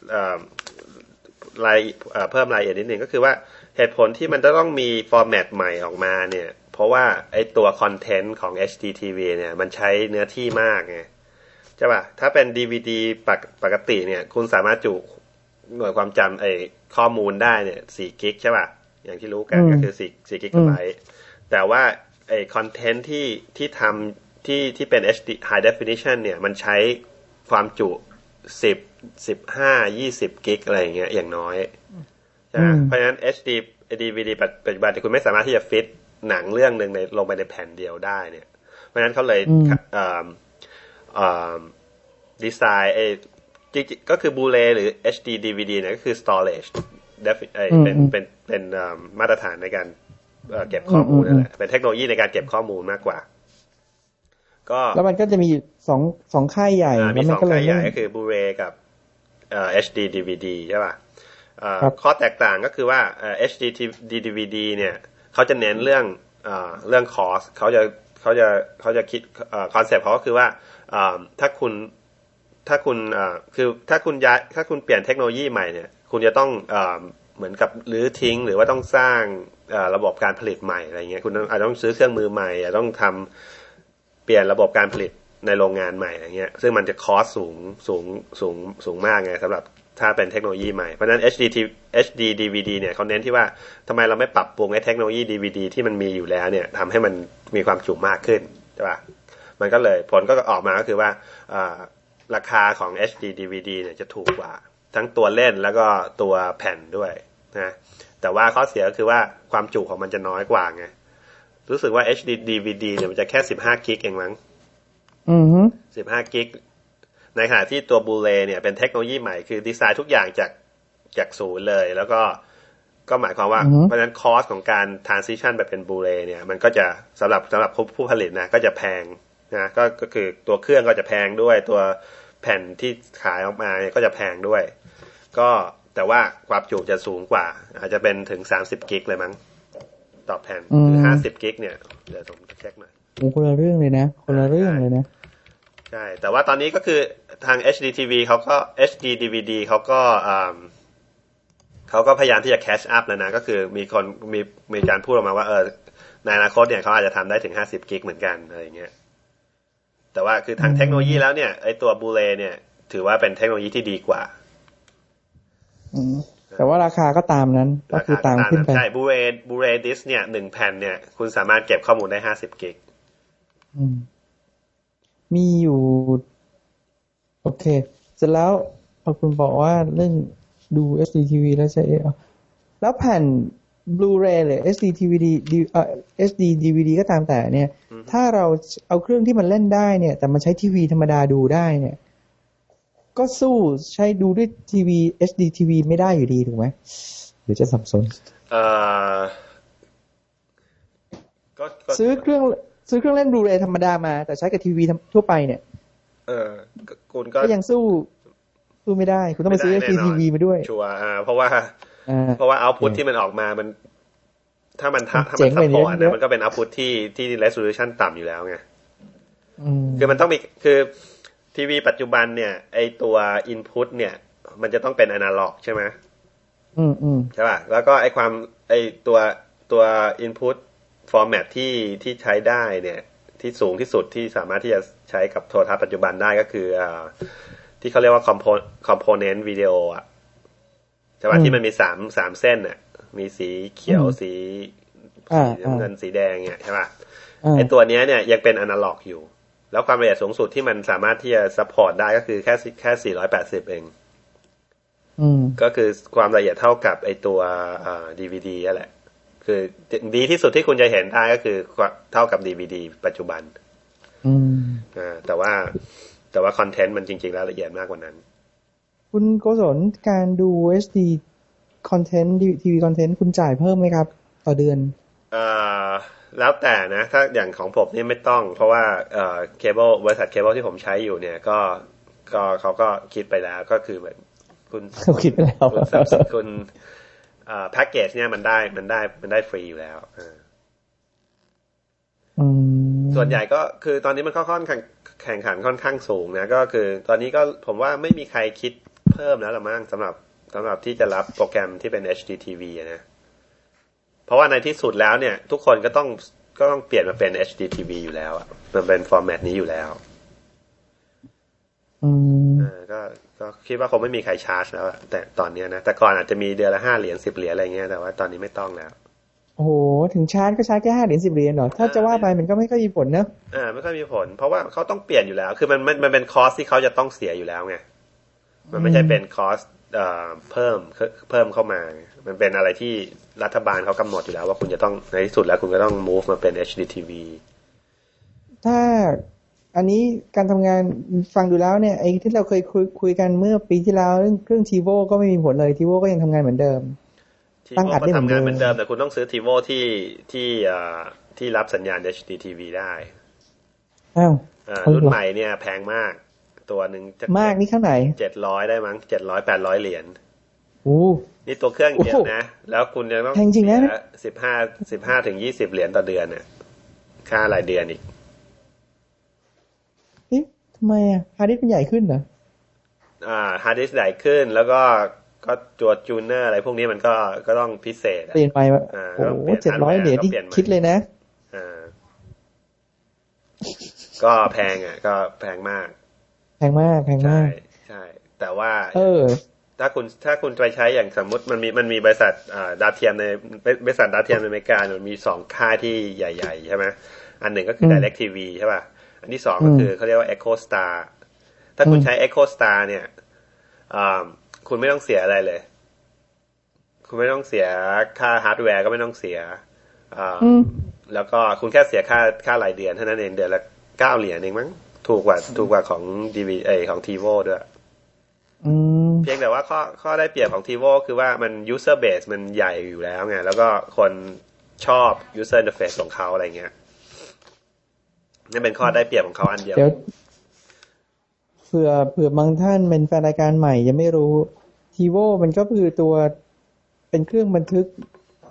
เอ่อรายเอ่อเพิ่มรายละเอียดนิดหนึ่งก็คือว่าเหตุผลที่มันจะต้องมี format ใหม่ออกมาเนี่ย เพราะว่าไอตัว content ของ HDTV เนี่ย มันใช้เนื้อที่มากไงใช่ป่ะ ถ้าเป็น DVD ปกปกติเนี่ย คุณสามารถจุหน่วยความจำไอข้อมูลได้เนี่ย4 gig ใช่ป่ะ อย่างที่รู้กันอืมก็คือ4 4กิกะไบต์แต่ว่าไอคอนเทนต์ที่ที่ทำ ที่ที่เป็น HD High Definition เนี่ย มันใช้ความจุ10 15 20กิกอะไรอย่างเงี้ยอย่างน้อยใช่ไหมอืมเพราะฉะนั้น HD DVD ปัจจุบันเนี่ยคุณไม่สามารถที่จะฟิตหนังเรื่องหนึ่งในลงไปในแผ่นเดียวได้เนี่ย เพราะฉะนั้นเขาเลยอืมเอ่อเอ่อดีไซน์ไอ้จริงๆก็คือบูเลหรือ HD DVD เนี่ยก็คือ storage defi- เอ้ยอืมเป็นอืมเป็นเป็นเอิ่มมาตรฐานในการเอ่อเก็บข้อมูลอืมนั่นแหละเป็นเทคโนโลยีในการเก็บข้อมูลมากกว่า ก็แล้วมันก็จะมีอยู่สองสองค่ายใหญ่อ่าแล้มีวสมันองก็เลค่ายยใหญ่ไม่ก็คือ Blu-ray กับเอ่อ HD DVD ใช่ป่ะเอ่อครับข้อแตกต่างก็คือว่าเอ่อ HD DVD เนี่ยเขาจะเน้นเรื่องอ่าเรื่องคอสเขาจะเขาจะเขาจะคิดคอนเซปต์เขาก็คือว่าอ่าถ้าคุณถ้าคุณอ่าคือถ้าคุณย้ายถ้าคุณเปลี่ยนเทคโนโลยีใหม่เนี่ย คุณจะต้องอ่าเหมือนกับรื้อทิ้ง หรือว่าต้องสร้างอ่าระบบการผลิตใหม่อะไรเงี้ยคุณต้องอาจจะต้องซื้อเครื่องมือใหม่อาจจะต้องทำ เปลี่ยนระบบการผลิตในโรงงานใหม่อะไรเงี้ย ซึ่งมันจะคอสสูงสูงสูงสูงมากไงสำหรับถ้าเป็นเทคโนโลยีใหม่ เพราะฉะนั้น HD HD DVD เนี่ยเขาเน้นที่ว่าทำไมเราไม่ปรับปรุงไอ้เทคโนโลยี DVD ที่มันมีอยู่แล้วเนี่ยทำให้มันมีความจุมากขึ้นใช่ป่ะมันก็เลยผลก็ออกมาก็คือว่าราคาของ HD DVD เนี่ยจะถูกกว่า ทั้งตัวเล่นแล้วก็ตัวแผ่นด้วยนะแต่ว่าข้อเสียก็คือว่าความจุของมันจะน้อยกว่าไง รู้สึกว่า HD DVD เนี่ยมันจะแค่15กิกเองมั้งอือฮึ15กิก ในขณะที่ตัวบูเลเนี่ยเป็นเทคโนโลยีใหม่คือดีไซน์ทุกอย่างจากจากศูนย์เลย แล้วก็ก็หมายความว่าเพราะฉะนั้นคอสของการ transition ไปเป็นบูเลเนี่ย มันก็จะสำหรับสำหรับผู้ผลิตนะก็จะแพงนะก็ก็คือตัวเครื่องก็จะแพงด้วย ตัวแผ่นที่ขายออกมาเนี่ยก็จะแพงด้วย ก็แต่ว่าความจุจะสูงกว่า อาจจะเป็นถึง30กิกเลยมั้ง ต่อแผ่นหรือ50กิกเนี่ยเดี๋ยวผมเช็คหน่อยโอ้คนละเรื่องเลยนะ คนละเรื่องเลยนะใช่แต่ว่าตอนนี้ก็คือทาง HDTV เขาก็ HD DVD เขาก็เขาก็พยายามที่จะ catch up แล้วนะ ก็คือมีคนมีมีการพูดออกมาว่าเออในอนาคตเนี่ยเขาอาจจะทำได้ถึง50กิกเหมือนกันอะไรอย่างเงี้ยแต่ว่าคือทางเทคโนโลยีแล้วเนี่ยไอตัวบูเลเนี่ย ถือว่าเป็นเทคโนโลยีที่ดีกว่าอืมแต่ว่าราคาก็ตามนั้น ก็คือตามขึ้นไปใช่บูเรบูเรดิสเนี่ยหนึ่งแผ่นเนี่ย คุณสามารถเก็บข้อมูลได้ห้าสิบกิกอืมมีอยู่ โอเค เสร็จแล้วพอคุณบอกว่าเรื่องดู SD TV แล้วใช่แล้วแผ่น Blu-ray หรือ SD DVD เอ่อ SD DVD ก็ตามแต่เนี่ย ถ้าเราเอาเครื่องที่มันเล่นได้เนี่ย แต่มันใช้ทีวีธรรมดาดูได้เนี่ย ก็สู้ใช้ดูด้วยทีวี HD TV ไม่ได้อยู่ดีถูกไหมเดี๋ยวจะสับสนเอ่อก็ก็ซื้อเครื่องซื้อเครื่องเล่น Blu-ray ธรรมดามา แต่ใช้กับทีวีทั่วไปเนี่ย เออคุณก็ก็ยังสู้สู้ไม่ได้ คุณต้องไปซื้อไม่ HD ได้แน่นอน TV มาด้วย ชัวร์อ่า เพราะว่าอ่าเพราะว่าเอาพุทที่มันออกมามันถ้ามันถ้าถ้าเจ๋มันงซัไปพพอร์ตเยอะนะมันก็เป็นเอาพุทที่ที่ resolution ต่ำอยู่แล้วไงอืมคือมันต้องมีคือ ทีวีปัจจุบันเนี่ย ไอตัว input เนี่ย มันจะต้องเป็นอนาล็อกใช่ไหมอืมอืมใช่ป่ะ แล้วก็ไอความไอตัวตัว input format ที่ที่ใช้ได้เนี่ย ที่สูงที่สุดที่สามารถที่จะใช้กับโทรทัศน์ปัจจุบันได้ก็คืออ่าที่เขาเรียกว่า compo- component video อะใช่ป่ะอืมที่มันมีสามสามเส้นอะ มีสีเขียวอืมสีอ่าสีน้ำเงินสีแดงเนี่ยใช่ป่ะอ่าไอตัวเนี้ยเนี่ยยังเป็นอนาล็อกอยู่ แล้วความละเอียดสูงสุดที่มันสามารถที่จะ support ได้ก็คือแค่สิแค่ 480 เองอืมก็คือความละเอียดเท่ากับไอตัวดีวีดีนั่นแหละ คือดีที่สุดที่คุณจะเห็นได้ก็คือเท่ากับดีวีดีปัจจุบันอืมอ่าแต่ว่าแต่ว่า content มันจริง ๆ แล้วละเอียดมากกว่านั้น คุณโกศลการดู HD คอนเทนต์ทีวีคอนเทนต์คุณจ่ายเพิ่มไหมครับ ต่อเดือนเอ่อ แล้วแต่นะ ถ้าอย่างของผมนี่ไม่ต้อง เพราะว่าเอ่อเคเบิลบริษัทเคเบิลที่ผมใช้อยู่เนี่ยก็ก็เขาก็คิดไปแล้วก็คือเหมือนคุณเขาคิดไปแล้วคุณ sub คุณแพ็กเกจเนี่ยมันได้มันได้มันได้ฟรีอยู่แล้วอ่าอืมส่วนใหญ่ก็คือตอนนี้มันก็ค่อนข้างแข่งขันค่อนข้างสูงนะ ก็คือ ตอนนี้ก็ผมว่าไม่มีใครคิดเพิ่มแล้วละมั้งสำหรับสำหรับที่จะรับโปรแกรมที่เป็น HDTV อะนะ เพราะว่าในที่สุดแล้วเนี่ย ทุกคนก็ต้องก็ต้องเปลี่ยนมาเป็น HDTV อยู่แล้วอะมันเป็นฟอร์แมตนี้อยู่แล้วอืมเออก็ก็คิดว่าคงไม่มีใครชาร์จแล้วอะแต่ตอนเนี้ยนะ แต่ก่อนอาจจะมีเดือนละห้าเหรียญสิบเหรียญอะไรเงี้ยแต่ว่าตอนนี้ไม่ต้องแล้ว โอ้โห ถึงชาร์จก็ชาร์จแค่ห้าเหรียญสิบเหรียญเหรอถ้าจะว่าไปมันก็ไม่ค่อยมีผลเนอะอ่าไม่ค่อยมีผล เพราะว่าเขาต้องเปลี่ยนอยู่แล้ว คือมันมันมันเป็นคอสที่เขาจะต้องเสียอยู่แล้วไงมันไม่ใช่เป็นคอส เอ่อเพิ่มเพิ่มเข้ามา มันเป็นอะไรที่รัฐบาลเขากำหนดอยู่แล้ว ว่าคุณจะต้องในที่สุดแล้วคุณก็ต้อง move มาเป็น HDTV ถ้าอันนี้การทำงานฟังดูแล้วเนี่ยไอ้ที่เราเคยคุยคุยกันเมื่อปีที่แล้วเรื่องเครื่องทีโวก็ไม่มีผลเลยทีโวก็ยังทำงานเหมือนเดิมTiVo ตั้งอัดก็ได้เหมือนเดิงานเหมือนเดิมแต่คุณต้องซื้อ TiVo ที่ที่เอ่อที่รับสัญญาณ HDTV ได้อ้าวอ่าเอาเหรอรุ่นใหม่เนี่ยแพงมาก ตัวหนึ่งจะมากนี่เท่าไหร่เจ็ดร้อยได้มั้งเจ็ดร้อยแปดร้อยเหรียญโอ้นี่ตัวเครื่องเดียวโอ้โหนะ แล้วคุณยังต้องแพงจริงนะสิบห้าสิบห้าถึงยี่สิบเหรียญต่อเดือนเนี่ยค่ารายเดือนอีกเอ๊ะทำไมอะฮาร์ดดิสก์มันใหญ่ขึ้นเหรออ่าฮาร์ดดิสก์ใหญ่ขึ้นแล้วก็ก็ตัว tuner อะไรพวกนี้มันก็ก็ต้องพิเศษอะเปลี่ยนไปวะอ่าโอ้ก็เปลี่ยนเจ็ดร้อย hardware เหรียญที่ก็เปลี่ยนใหม่คิดเลยนะอ่าก็แพงอะ ก็แพงมาก แพงมากแพงใช่มากใช่แต่ว่า เออ ถ้าคุณถ้าคุณไปใช้อย่างสมมติมันมีมันมีบริษัทอ่าดาวเทียมในบริษัทดาวเทียมในอเมริกาเนี่ยมันมีสองค่ายที่ใหญ่ ๆ ใช่ไหมอันหนึ่งก็คือ DirecTV ใช่ป่ะ อันที่สองก็อืมคือเขาเรียกว่า EchoStar ถ้าคุณอืมใช้ EchoStar เนี่ยอ่าคุณไม่ต้องเสียอะไรเลย คุณไม่ต้องเสียค่าฮาร์ดแวร์ก็ไม่ต้องเสียอ่าอืมแล้วก็คุณแค่เสียค่าค่ารายเดือนเท่านั้นเองเดือนละเก้าเหรียญเองมั้ง ถูกกว่าถูกกว่าของ DVR ของ TiVo ด้วยอืมเพียงแต่ว่าข้อข้อได้เปรียบของ TiVo คือว่ามัน user base มันใหญ่อยู่แล้วไง แล้วก็คนชอบ user interface ของเขาอะไรเงี้ยนี่เป็นข้อได้เปรียบของเขาอันเดียวเดี๋ยวเผื่อเผื่อบางท่านเป็นแฟนรายการใหม่ ยังไม่รู้ทีโวมันก็คือตัวเป็นเครื่องบันทึก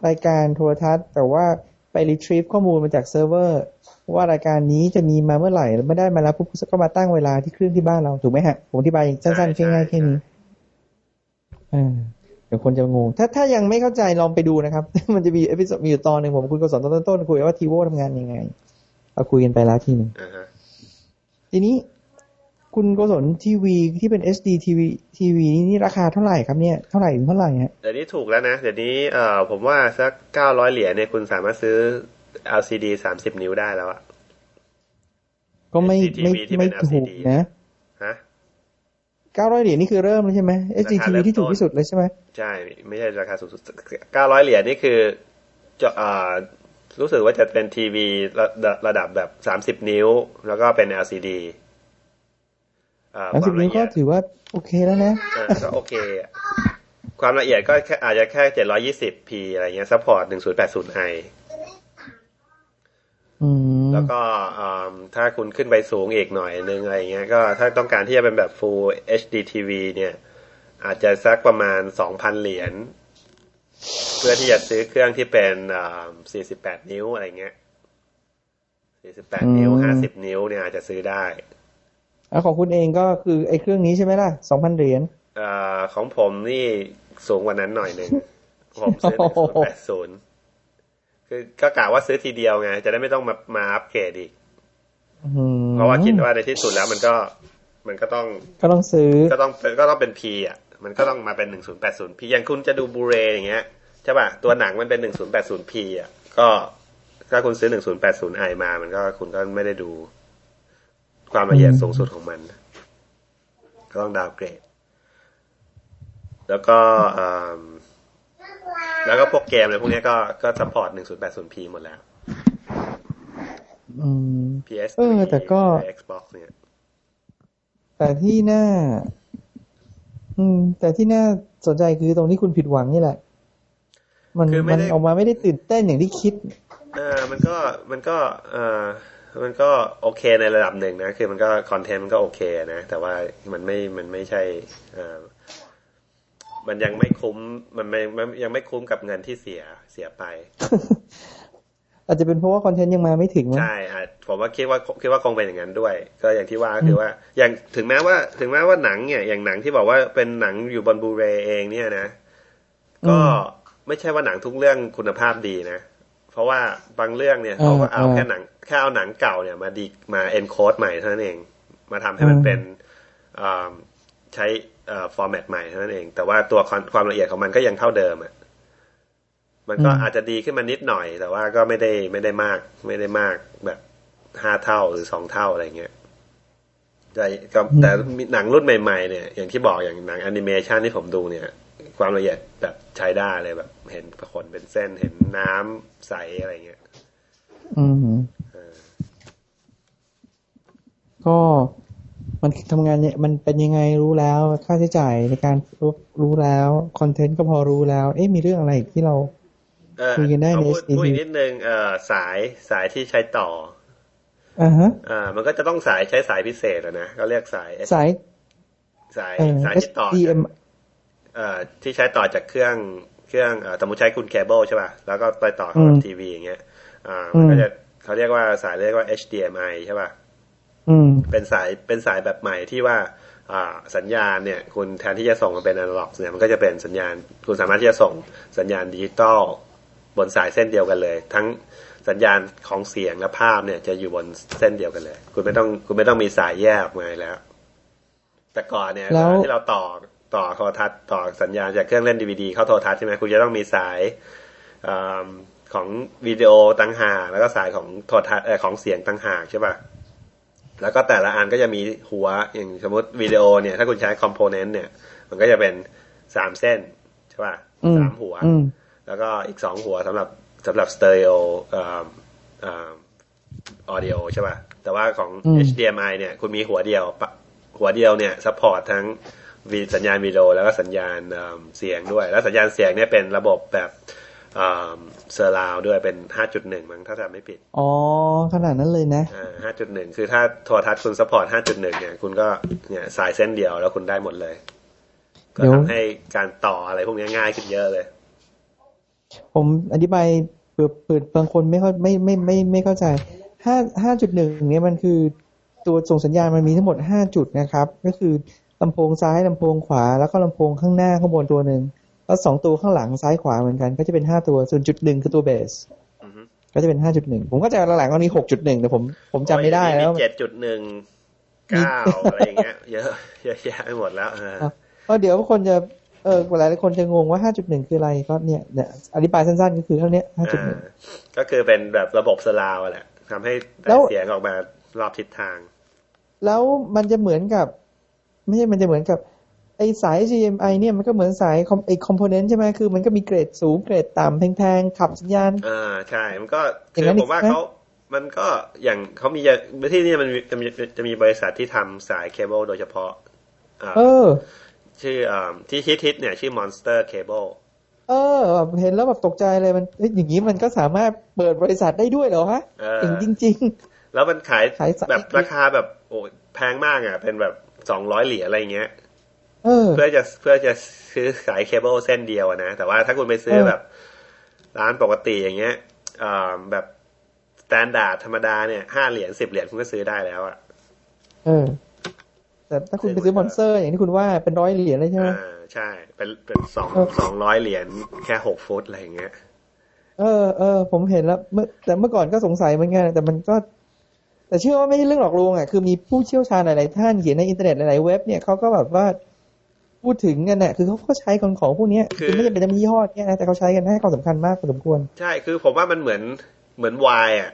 รายการโทรทัศน์ แต่ว่า ไป retrieve ข้อมูลมาจากเซิร์ฟเวอร์ว่ารายการนี้จะมีมาเมื่อไหร่แล้วไม่ได้มาแล้วปุ๊บก็มาตั้งเวลาที่เครื่องที่บ้านเราถูกไหมฮะผมอธิบายสั้นๆใช่ง่ายๆแค่นี้อ่าเดี๋ยวคนจะงง ถ้าถ้ายังไม่เข้าใจลองไปดูนะครับ มันจะมี episode มีอยู่ตอนหนึ่งผมกับคุณโกศลตอนต้นๆคุยว่า TiVo ทำงานยังไงเราคุยกันไปแล้วทีหนึ่งอ่าฮะทีนี้ คุณโกศลทีวีที่เป็น HD ทีวีทีวีนี่ราคาเท่าไหร่ครับเนี่ยเท่าไหร่ถึงเท่าไหร่ฮะเดี๋ยวนี้ถูกแล้วนะ เดี๋ยวนี้เอ่อผมว่าสักเก้าร้อยเหรียญเนี่ยคุณสามารถซื้อ LCD สามสิบนิ้วได้แล้วอะก็ไม่ HD ไม่ที่ไม่เป็นถูก LCD นะฮะเก้าร้อยเหรียญนี่คือเริ่มแล้วใช่ไหม HD ราคาเริ่มต้นทีวีที่ถูกที่สุดเลยใช่ไหมใช่ ไม่ใช่ราคาสูงสุดเก้าร้อยเหรียญนี่คือจะอ่ารู้สึกว่าจะเป็นทีวีระระระดับแบบสามสิบ30นิ้ว แล้วก็เป็น LCD อ่า สามคสิวาบมนิ้ละวเอีก็ยดถือว่าโอเคแล้วนะเออก็โอเคอะความละเอียดก็แค่อาจจะแค่เจ็ดร้อยยี่สิบ p อะไรเงี้ย support หนึ่งศูนย์แปดศูนย์ iอืมแล้วก็อ่าถ้าคุณขึ้นไปสูงอีกหน่อยนึงอะไรเงี้ยก็ถ้าต้องการที่จะเป็นแบบ Full HD TV เนี่ย อาจจะสักประมาณสองพันเหรียญเพื่อที่จะซื้อเครื่องที่เป็นสี่สิบแปดนิ้วอะไรเงี้ยสี่สิบแปดนิ้วอืมห้าสิบนิ้วเนี่ยอาจจะซื้อได้ แล้วของคุณเองก็คือไอ้เครื่องนี้ใช่ไหมล่ะสองพันเหรียญอาของผมนี่สูงกว่านั้นหน่อยหนึ่งผมซื้อหนึ่งศูนย์แปดศูนย์คือก็กะว่าซื้อทีเดียวไง จะได้ไม่ต้องมามาอัปเกรดอีกอืมเพราะว่าคิดว่าในที่สุดแล้วมันก็ มันก็ต้อง ก็ต้องซื้อ ก็ต้องก็ต้องเป็นพีอะ มันก็ต้องมาเป็นหนึ่งศูนย์แปดศูนย์พีอย่างคุณจะดูบูเรอย่างเงี้ยใช่ป่ะตัวหนังมันเป็นหนึ่งศูนย์แปดศูนย์พีอะ ก็ถ้าคุณซื้อหนึ่งศูนย์แปดศูนย์ไอมา มันก็คุณก็ไม่ได้ดู ความละเอียดสูงสุดของมัน ก็ต้องดาวน์เกรด แล้วก็อ่าแล้วก็พวกเกมอะไรพวกเนี้ยก็ก็สปอร์ตหนึ่งศูนย์แปดศูนย์พีหมดแล้วอืม PS เออ แต่ก็ Xbox เนี่ย แต่ที่น่า อืม แต่ที่น่าสนใจคือตรงที่คุณผิดหวังนี่แหละ มันคือไม่มันได้ออกมาไม่ได้ตื่นเต้นอย่างที่คิด เออ มันก็มันก็ เออ มันก็โอเคในระดับหนึ่งนะ คือมันก็คอนเทนต์มันก็โอเคนะ แต่ว่ามันไม่ มันไม่ใช่เออมันยังไม่คุ้ม มันไม่มันยังไม่คุ้มกับเงินที่เสียเสียไป อาจจะเป็นเพราะว่าคอนเทนต์ยังมาไม่ถึงมั้งใช่อะผมว่าคิดว่าคิดว่าคงเป็นอย่างนั้นด้วย ก็อย่างที่ว่าก็คือว่า อย่างถึงแม้ว่า ถึงแม้ว่าหนังเนี่ย อย่างหนังที่บอกว่าเป็นหนังอยู่บนบูเรเองเนี่ยนะ ก็ไม่ใช่ว่าหนังทุกเรื่องคุณภาพดีนะ เพราะว่าบางเรื่องเนี่ยเขาก็เอาแค่หนังแค่เอาหนังเก่าเนี่ยมาดีมา encode ใหม่เท่านั้นเอง มาทำให้มันเป็นอ่าใช้ format ใหม่เท่านั้นเอง แต่ว่าตัวความความละเอียดของมันก็ยังเท่าเดิมอะมันก็อาจจะดีขึ้นมานิดหน่อย แต่ว่าก็ไม่ได้ไม่ได้มาก ไม่ได้มากแบบห้าเท่าหรือสองเท่าอะไรเงี้ยแต่ก็แต่หนังรุ่นใหม่ ๆ เนี่ย อย่างที่บอกอย่างหนังแอนิเมชันที่ผมดูเนี่ย ความละเอียดแบบ ใช้ได้เลยแบบ เห็นขนเป็นเส้นเห็นน้ำใสอะไรเงี้ย อืมเออก็มันทำงานเนี่ยมันเป็นยังไงรู้แล้วค่าใช้จ่ายในการรู้รู้แล้วคอนเทนต์ก็พอรู้แล้ว เอ๊ะมีเรื่องอะไรอีกที่เราเออคุยกันได้ในเอาพูด SDV พูดอีกนิดนึงเออสายสายที่ใช้ต่ออ่าฮะอ่า มันก็จะต้องสายใช้สายพิเศษอะนะก็เรียกสาย S- สายสายเอ่อสายที่ต่อ HDMI เอ่อ ที่ใช้ต่อจากเครื่องเครื่องเอ่อสมมติใช้คุณเคเบิลใช่ป่ะแล้วก็ไปต่อเข้าอืมกับทีวีอย่างเงี้ยอ่ามันก็อืมจะเขาเรียกว่าสายเรียกว่า HDMI ใช่ป่ะอืมเป็นสายเป็นสายแบบใหม่ที่ว่าอ่าสัญญาณเนี่ย คุณแทนที่จะส่งมาเป็นอนาล็อกเนี่ยมันก็จะเป็นสัญญาณ คุณสามารถที่จะส่งสัญญาณดิจิตอลบนสายเส้นเดียวกันเลย ทั้งสัญญาณของเสียงและภาพเนี่ย จะอยู่บนเส้นเดียวกันเลย คุณไม่ต้องคุณไม่ต้องมีสายแยกออกมาแล้ว แต่ก่อนเนี่ยแล้วเวลาที่เราต่อ ต่อโทรทัศน์ต่อสัญญาณจากเครื่องเล่นดีวดีเข้าโทรทัศน์ใช่ไหมคุณจะต้องมีสายอาของวิดีโอต่างหากแล้วก็สายของโทรทัศน์เออของเสียงต่างหากใช่ป่ะแล้วก็แต่ละอันก็จะมีหัวอย่างสมมติวิดีโอเนี่ยถ้าคุณใช้คอมโพเนนต์เนี่ย มันก็จะเป็นสามเส้นใช่ป่ะอืมสามหัวอืมแล้วก็อีกสองหัวสำหรับสำหรับสเตอริโอเอ่อ audio ใช่ป่ะแต่ว่าของอืม HDMI เนี่ยคุณมีหัวเดียวปะหัวเดียวเนี่ย support ทั้ง วีสัญญาณวิดีโอแล้วก็สัญญาณเอิ่มเสียงด้วย แล้วสัญญาณเสียงเนี่ยเป็นระบบแบบ surround ด้วยเป็น 5.1 มั้งถ้าจำไม่ผิด อ๋อ ขนาดนั้นเลยนะอ่า5.1 คือถ้าโทรทัศน์คุณ support 5.1 เนี่ยคุณก็เนี่ยสายเส้นเดียวแล้วคุณได้หมดเลย ก็เดี๋ยวทำให้การต่ออะไรพวกนี้ง่ายขึ้นเยอะเลย ผมอธิบายเผื่อเผื่อบางคนไม่เข้าไม่ไม่ไม่ไม่เข้าใจห้าห้าจุดหนึ่งเนี่ยมันคือตัวส่งสัญญาณมันมีทั้งหมดห้าจุดนะครับ ก็คือ ลำโพงซ้ายลำโพงขวา แล้วก็ลำโพงข้างหน้าข้างบนตัวหนึ่งแล้วสองตัวข้างหลังซ้ายขวาเหมือนกัน ก็จะเป็นห้าตัวส่วนจุดหนึ่งคือตัวเบสอือฮึก็จะเป็นห้าจุดหนึ่งผมก็จะหลังๆก็นี้หกจุดหนึ่งแต่ผมผมจำไม่ได้แล้วมีเจ็ดจุดหนึ่งเก้าอะไรอย่างเงี้ยเยอะเยอะแยะไปหมดแล้วเออครับเพราะเดี๋ยวคนจะเออหลายๆคนจะงงว่าห้าจุดหนึ่งคืออะไรก็เนี่ยเนี่ยอธิบายสั้นๆ ก็คือเท่านี้ห้าจุดหนึ่งอ่าก็คือเป็นแบบระบบสลาวแหละทำให้แล้วเสียงออกมารอบทิศทาง แล้วมันจะเหมือนกับ ไม่ใช่มันจะเหมือนกับไอสาย HDMI เนี่ยมันก็เหมือนสายคอมไอคอมโพเนนต์ใช่ไหมคือมันก็มีเกรดสูงเกรดต่ำแพงๆขับสัญญาณอ่าใช่ มันก็อย่างนั้นอีผกมว่าไหมเขามันก็อย่างเขามีอย่างที่นี่มันมีจะมีจะมีบริษัทที่ทำสายเคเบิลโดยเฉพาะอ่าเออ ชื่ออ่าที่ฮิตฮิตๆเนี่ย ชื่อ Monster Cable เออแบบเห็นแล้วแบบตกใจเลยมันเอ้ยอย่างนี้มันก็สามารถเปิดบริษัทได้ด้วยเหรอฮะเออเจ๋งจริงแล้วมันขายขายสายแบบราคาแบบโอ้ยแพงมากอะเป็นแบบ สองร้อยเหรียญอะไรอย่างเงี้ยๆเออเพื่อจะเพื่อจะซื้อสายเคเบิลเส้นเดียวอะนะ แต่ว่าถ้าคุณไปซื้อเออแบบร้านปกติอย่างเงี้ยอ่าแบบ standard ธรรมดาเนี่ยห้าเหรียญสิบเหรียญคุณก็ซื้อได้แล้วอะเออ แต่ถ้าคุณไปซื้อ Monster อย่างที่คุณว่าเป็นร้อยเหรียญเลยใช่ไหมอ่าใช่ เป็นเป็นสองเออสองร้อยเหรียญแค่หกฟุตอะไรอย่างเงี้ย เออเออผมเห็นแล้วเมื่อแต่เมื่อก่อนก็สงสัยเหมือนกันแต่มันก็ แต่เชื่อว่าไม่ใช่เรื่องหลอกลวงอะคือมีผู้เชี่ยวชาญหลาย ๆ ท่านเขียนในอินเทอร์เน็ตหลาย ๆ เว็บเนี่ยเขาก็แบบว่าพูดถึงกันเนี่ยคือเขาก็ใช้ของของพวกเนี้ยคือคือไม่จำเป็นจะมียี่ห้อเนี่ยนะแต่เขาใช้กันให้ความสำคัญมากพอสมควร ใช่คือผมว่ามันเหมือนเหมือนไวน์อะ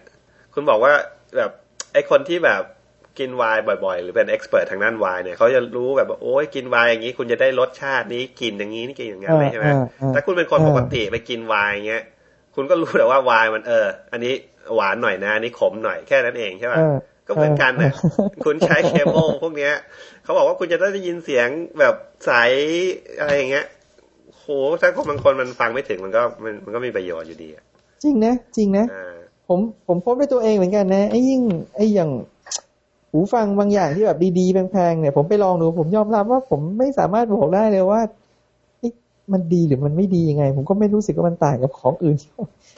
คุณบอกว่าแบบไอคนที่แบบกินไวน์บ่อย ๆ หรือเป็นเอ็กซ์เพรสทางด้านไวน์เนี่ยเขาจะรู้แบบว่าโอ้ยกินไวน์อย่างนี้ คุณจะได้รสชาตินี้กลินอย่างนี้นี่กลินอย่างนั้นเลยใช่ไหมเออเออถ้าคุณเป็นคนเออปกติไปกินไวน์อย่างเงี้ยคุณก็รู้แต่ว่าไวน์มันเออ อันนี้ หวานหน่อยนะอันนี้ขมหน่อยแค่นั้นเองใช่ป่ะเออก็เหมือนกันนะเออคุณใช้เคเบิลพวกเนี้ยเขาบอกว่าคุณจะได้ยินเสียงแบบใสอะไรอย่างเงี้ยโหถ้าคนบางคนมันฟังไม่ถึงมันก็มันมันก็มีประโยชน์อยู่ดีอะจริงนะจริงนะอ่าผมผมพบด้วยตัวเองเหมือนกันนะไอ้ยิ่งไอ้อย่างหูฟังบางอย่างที่แบบดีๆแพงๆเนี่ยผมไปลองดูผมยอมรับว่าผมไม่สามารถบอกได้เลยว่าเอ๊ะ มันดีหรือมันไม่ดียังไง ผมก็ไม่รู้สึกว่ามันต่างกับของอื่น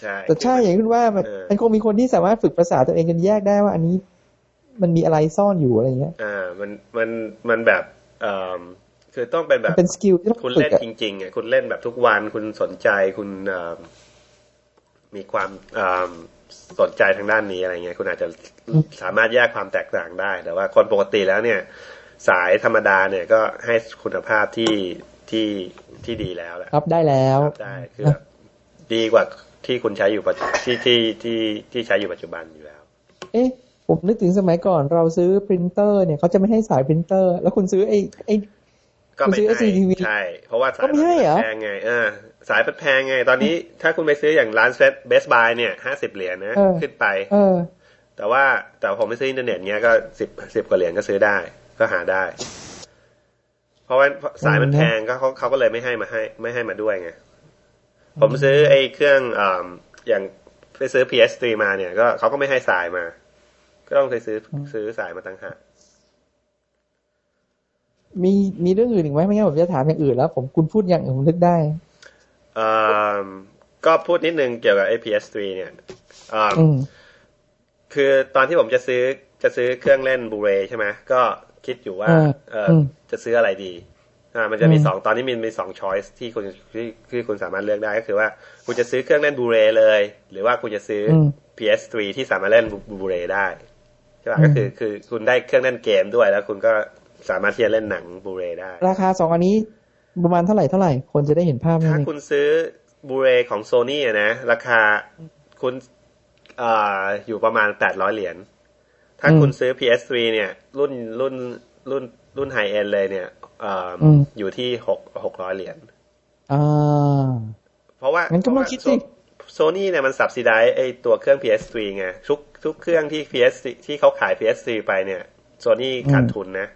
ใช่แต่ใช่อย่างที่คุณว่ามันเออมันคงมีคนที่สามารถฝึกประสาทตัวเองกันแยกได้ว่า อันนี้มันมีอะไรซ่อนอยู่อะไรเงี้ย อ่า มัน มัน มันแบบเอ่อคือต้องเป็นแบมันบเป็นสกิลที่ต้องคุณฝึกเล่นอะจริงๆอะคุณเล่นแบบทุกวัน คุณสนใจ คุณเอ่อมีความเอ่อสนใจทางด้านนี้อะไรเงี้ย คุณอาจจะสามารถแยกความแตกต่างได้ แต่ว่าคนปกติแล้วเนี่ย สายธรรมดาเนี่ยก็ให้คุณภาพที่ ที่ที่ดีแล้วแหละรับได้แล้วรับได้คือแบบดีกว่าที่คุณใช้อยู่ปัจจุที่ที่ที่ที่ใช้อยู่ปัจจุบันอยู่แล้ว เอ๊ะผมนึกถึงสมัยก่อนเราซื้อปรินเตอร์เนี่ยเขาจะไม่ให้สายปรินเตอร์ แล้วคุณซื้อไอ้ไอ้ก็ไม่คุณซื้อให้ HDTV ใช่เพราะว่าสายก็ไม่ให้เหรอแพงไงเออสายมันแพงไง ตอนนี้ถ้าคุณไปซื้ออย่างร้าน Best Buy เนี่ยห้าสิบเหรียญนะเออขึ้นไป เออ แต่ว่าแต่ผมไปซื้ออินเทอร์เน็ตเงี้ยก็สิบสิบกว่าเหรียญก็ซื้อได้ ก็หาได้ เพราะว่าสายมันแพงก็เขาเขาก็เลยไม่ให้มาให้ ไม่ให้มาด้วยไงผมซื้อไอ้เครื่องอ่าอย่างไปซื้อ PS3 มาเนี่ยก็เขาก็ไม่ให้สายมา ก็ต้องไปซื้อซื้อสายมาตั้งหากมีมีเรื่องอื่นอีกไหมไม่งั้นผมจะถามอย่างอื่นแล้ว ผมคุณพูดอย่างอื่นผมนึกได้เอ่อก็พูดนิดนึงเกี่ยวกับ APS3 เนี่ยเอ่อออืมคือตอนที่ผมจะซื้อจะซื้อเครื่องเล่นบูเรย์ใช่ไหมก็ คิดอยู่ว่าอ่าเอออมจะซื้ออะไรดี อ่า มันจะมีอืมสองตอนนี้มีมีสองช้อยส์ที่คุณที่ที่คุณสามารถเลือกได้ก็คือว่า คุณจะซื้อเครื่องเล่นบูเรย์เลย หรือว่าคุณจะซื้ออม PS3 ที่สามารถเล่นบูเรย์ได้ใช่ป่ะอืมก็คือคือคุณได้เครื่องเล่นเกมด้วยแล้ว คุณก็สามารถที่จะเล่นหนังบูเรย์ได้ ราคาสองอันนี้ประมาณเท่าไหร่เท่าไหร่คนจะได้เห็นภาพถ้าไหมคุณซื้อบูเรย์ของโซนี่นะ ราคาคุณอ่าอยู่ประมาณแปดร้อยเหรียญ ถ้าคุณซื้อ PS3 เนี่ย รุ่นรุ่นรุ่นรุ่นไฮเอ็นเลยเนี่ยอ่าอยู่ที่หกหกร้อยเหรียญอ่าเพราะว่างั้นก็ไม่คิดสิโซนี่เนี่ยมันสับซิได้ไอตัวเครื่อง PS3 ไงทุกทุกเครื่องที่ PS ที่เขาขาย PS3 ไปเนี่ยโซนี่ขาดทุนนะ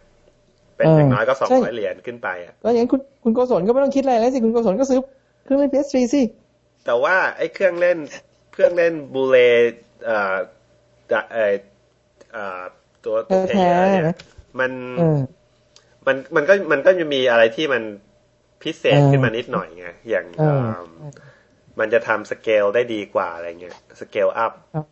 เป็นอย่างน้อยก็สองร้อยเหรียญขึ้นไปอะก็อย่างนั้นคุณคุณโกศลก็ไม่ต้องคิดอะไรแล้วสิ คุณโกศลก็ซื้อเครื่องเล่น PS3 สิ แต่ว่าไอ้เครื่องเล่นเครื่องเล่นบูเลเอ่อจะเอ่อเอ่อ ตัวตัวเพลแท้ๆเนี่ยนะมันเออมันมันก็มันก็จะมีอะไรที่มันพิเศษเออขึ้นมานิดหน่อยไงอย่างเออเอิ่มมันจะทำสเกลได้ดีกว่าอะไรเงี้ย scale up ครับ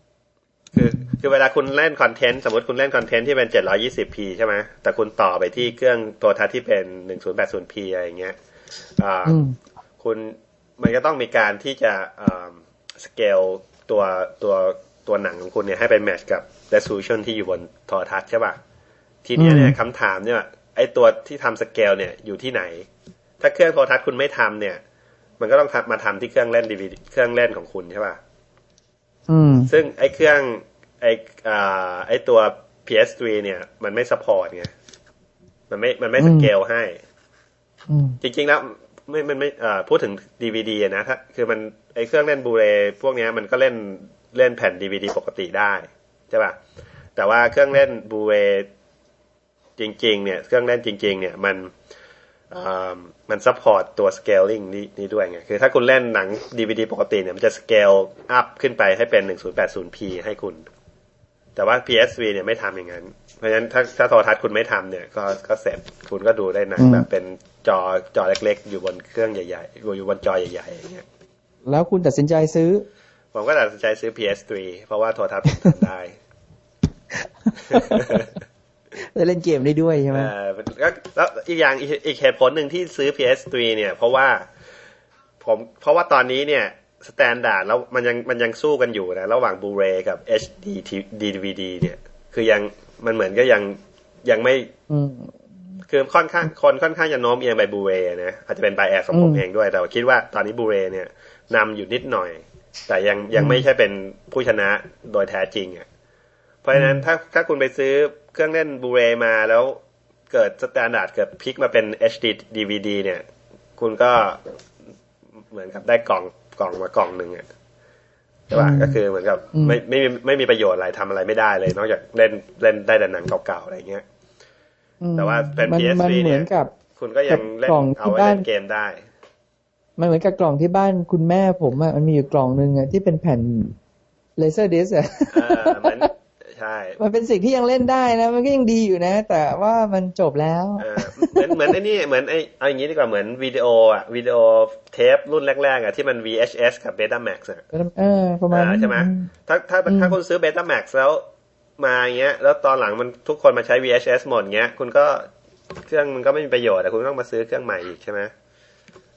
คือคือเวลาคุณเล่น content สมมติคุณเล่น content ที่เป็น 720p ใช่ไหมแต่คุณต่อไปที่เครื่องโทรทัศน์ที่เป็น 1080p อะไรเงี้ยอ่าอืมคุณมันก็ต้องมีการที่จะสเกลตัวตัว ตัวหนังของคุณเนี่ยให้ไปแมทช์กับ resolution ที่อยู่บนโทรทัศน์ใช่ป่ะ ทีเนี้ยเนี่ยอืมคำถามเนี่ยไอตัวที่ทำสเกลเนี่ยอยู่ที่ไหน ถ้าเครื่องโทรทัศน์คุณไม่ทำเนี่ย มันก็ต้องทำมาทำที่เครื่องเล่นดีวเครื่องเล่นของคุณใช่ป่ะอืมซึ่งไอเครื่องไออ่าไอตัว PS3 เนี่ย มันไม่ support ไงมันไม่มันไม่อืสมเกลให้อืมจริงๆแล้วไม่มันไม่เอ่อพูดถึงดีวีดีนะถ้าคือมันไอ้เครื่องเล่น Blu-ray พวกเนี้ยมันก็เล่น เล่นแผ่นดีวีดีปกติได้ใช่ป่ะแต่ว่าเครื่องเล่น Blu-ray จริง ๆ เนี่ย เครื่องเล่นจริง ๆ เนี่ยมันเอ่อมัน support ตัว scaling นี้นี้ด้วยไง คือถ้าคุณเล่นหนังดีวีดีปกติเนี่ย มันจะ scale up ขึ้นไปให้เป็น 1080p ให้คุณ แต่ว่า PS3 เนี่ยไม่ทำอย่างนั้น เพราะฉะนั้นถ้าถ้าโทรทัศน์คุณไม่ทำเนี่ย ก็ก็เสร็จ คุณก็ดูได้หนังอืมแบบเป็นจอจอเล็กๆ อยู่บนเครื่องใหญ่ๆอยู่อยู่บนจอใหญ่ๆอย่างเงี้ย แล้วคุณตัดสินใจซื้อ ผมก็ตัดสินใจซื้อ PS3 เพราะว่าโทรทัศน์ผมทำได้ได้เล่นเกมได้ด้วยใช่ไหมเออแล้วแล้วอีกอย่างอีกอีกเหตุผลหนึ่งที่ซื้อ PS3 เนี่ย เพราะว่าผมเพราะว่าตอนนี้เนี่ย standard แล้วมันยังมันยังสู้กันอยู่นะ ระหว่าง Blu-ray กับ HD DVD เนี่ย คือยังมันเหมือนก็ยังยังไม่อืมคือค่อนข้างคนค่อนข้างจะโน้มเอียงไป Blu-ray นะอาจจะเป็น bias ของผมอืมเองด้วย แต่ว่าคิดว่าตอนนี้ Blu-ray เนี่ยนำอยู่นิดหน่อย แต่ยังยังอืมไม่ใช่เป็นผู้ชนะโดยแท้จริงอะ เพราะฉะนั้นถ้าถ้าคุณไปซื้อเครื่องเล่น Blu-ray มาแล้วเกิด standard เกิดพลิกมาเป็น HD DVD เนี่ย คุณก็เหมือนกับได้กล่องกล่องมากล่องหนึ่งอะใช่ป่ะอืมก็คือเหมือนกับอืมไม่ไม่มีไม่มีประโยชน์อะไรทำอะไรไม่ได้เลย นอกจากเล่นเล่นได้แต่หนังเก่าๆอะไรเงี้ยอืมแต่ว่าเป็นมัน PS3 มันเหมือนกับคุณก็ยังเล่นกล่องที่เอาไว้บ้านเล่นเกมได้ มันเหมือนกับกล่องที่บ้านคุณแม่ผมอะมันมีอยู่กล่องหนึ่งอะที่เป็นแผ่น laserdisc อะเออเหมือนใช่ มันเป็นสิ่งที่ยังเล่นได้นะ มันก็ยังดีอยู่นะ แต่ว่ามันจบแล้วเออเหมือนเหมือนไอ้นี่เหมือนไอ้เอาอย่างนี้ดีกว่าเหมือนวิดีโออะวิดีโอเทปรุ่นแรกๆอะที่มัน VHS กับ Betamax อะเออประมาณอ่านั้นใช่ไหมอืถ้าถ้าอืมถ้าคุณซื้อ Betamax แล้วมาอย่างเงี้ย แล้วตอนหลังมันทุกคนมาใช้ VHS หมดเงี้ย คุณก็เครื่องมันก็ไม่มีประโยชน์แต่คุณต้องมาซื้อเครื่องใหม่อีกใช่ไหม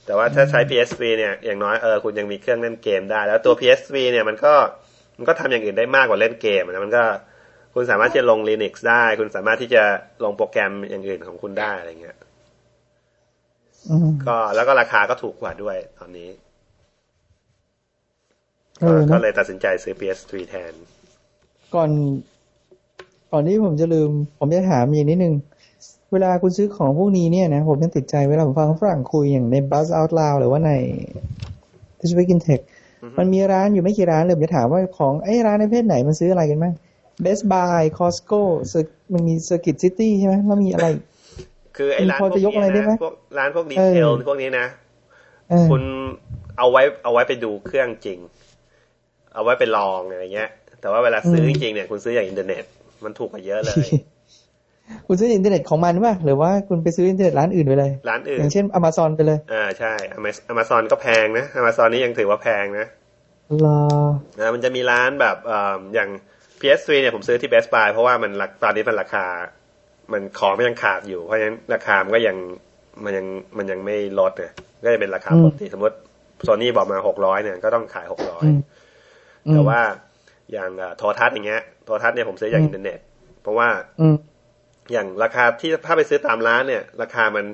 แต่ว่าถ้าใช้ PSV เนี่ยอย่างน้อยเออคุณยังมีเครื่องเล่นเกมได้ แล้วตัว PSV เนี่ยมันก็มันก็ทำอย่างอื่นได้มากกว่าเล่นเกมนะมันก็คุณสามารถที่จะลง Linux ได้ คุณสามารถที่จะลงโปรแกรมอย่างอื่นของคุณได้อะไรเงี้ยอืมก็แล้วก็ราคาก็ถูกกว่าด้วยตอนนี้เอก็อก็นะเลยตัดสินใจซื้อ PS3 แทน ก่อน ก่อนที่ผมจะลืม ผมจะถามอย่างนิดนึง เวลาคุณซื้อของพวกนี้เนี่ยนะผมยังติดใจเวลาผมฟังฝรั่งคุยอย่างใน Buzz Out Loud หรือว่าใน t h i s Week in Tech อือฮึมันมีร้านอยู่ไม่กี่ร้านเลยผมจะถามว่าของไอ้ร้านในประเภทไหนมันซื้ออะไรกันบ้าง Best Buy Costco มันมี Circuit City ใช่ไหมแล้วมีอะไร คือไอ้ร้านพอจะยกอะไรได้ไหมพวกร้านพวก retailer พวกนี้นะเออคุณเอาไว้เอาไว้ไปดูเครื่องจริง เอาไว้ไปลองอะไรเงี้ย แต่ว่าเวลาซื้อจริงๆเนี่ยคุณซื้ออย่างอินเทอร์เน็ต มันถูกกว่าเยอะเลย คุณซื้ออินเทอร์เน็ตของมันป่ะหรือว่าคุณไปซื้ออินเทอร์เน็ตร้านอื่นไปเลยร้านอื่อนย่างเช่นอ m a z o n ไปเลยอ่าใช่อเมซอนก็แพงนะอเมซอนนี่ยังถือว่าแพงนะรอนะมันจะมีร้านแบบเอ่ออย่าง PS3 เนี่ยผมซื้อที่ Best Buy เพราะว่ามันราตอนนี้มันราคา มันของมันยังขาดอยู่เพราะฉะนั้นราคามันก็ยังมันยังมันยังไม่ลดเนี่ยก็จะเป็นราคาปกติสมมติโซนี่บอกมาหกร้อยเนี่ยก็ต้องขายหกร้อยอืมอืมแต่ว่าอย่างเอ่อโทรทัศน์อย่างเงี้ยโทรทัศน์เนี่ยผมซื้อจากอืมอินเทอร์เน็ต เพราะว่า อืมอย่างราคาที่ถ้าไปซื้อตามร้านเนี่ย ราคามัน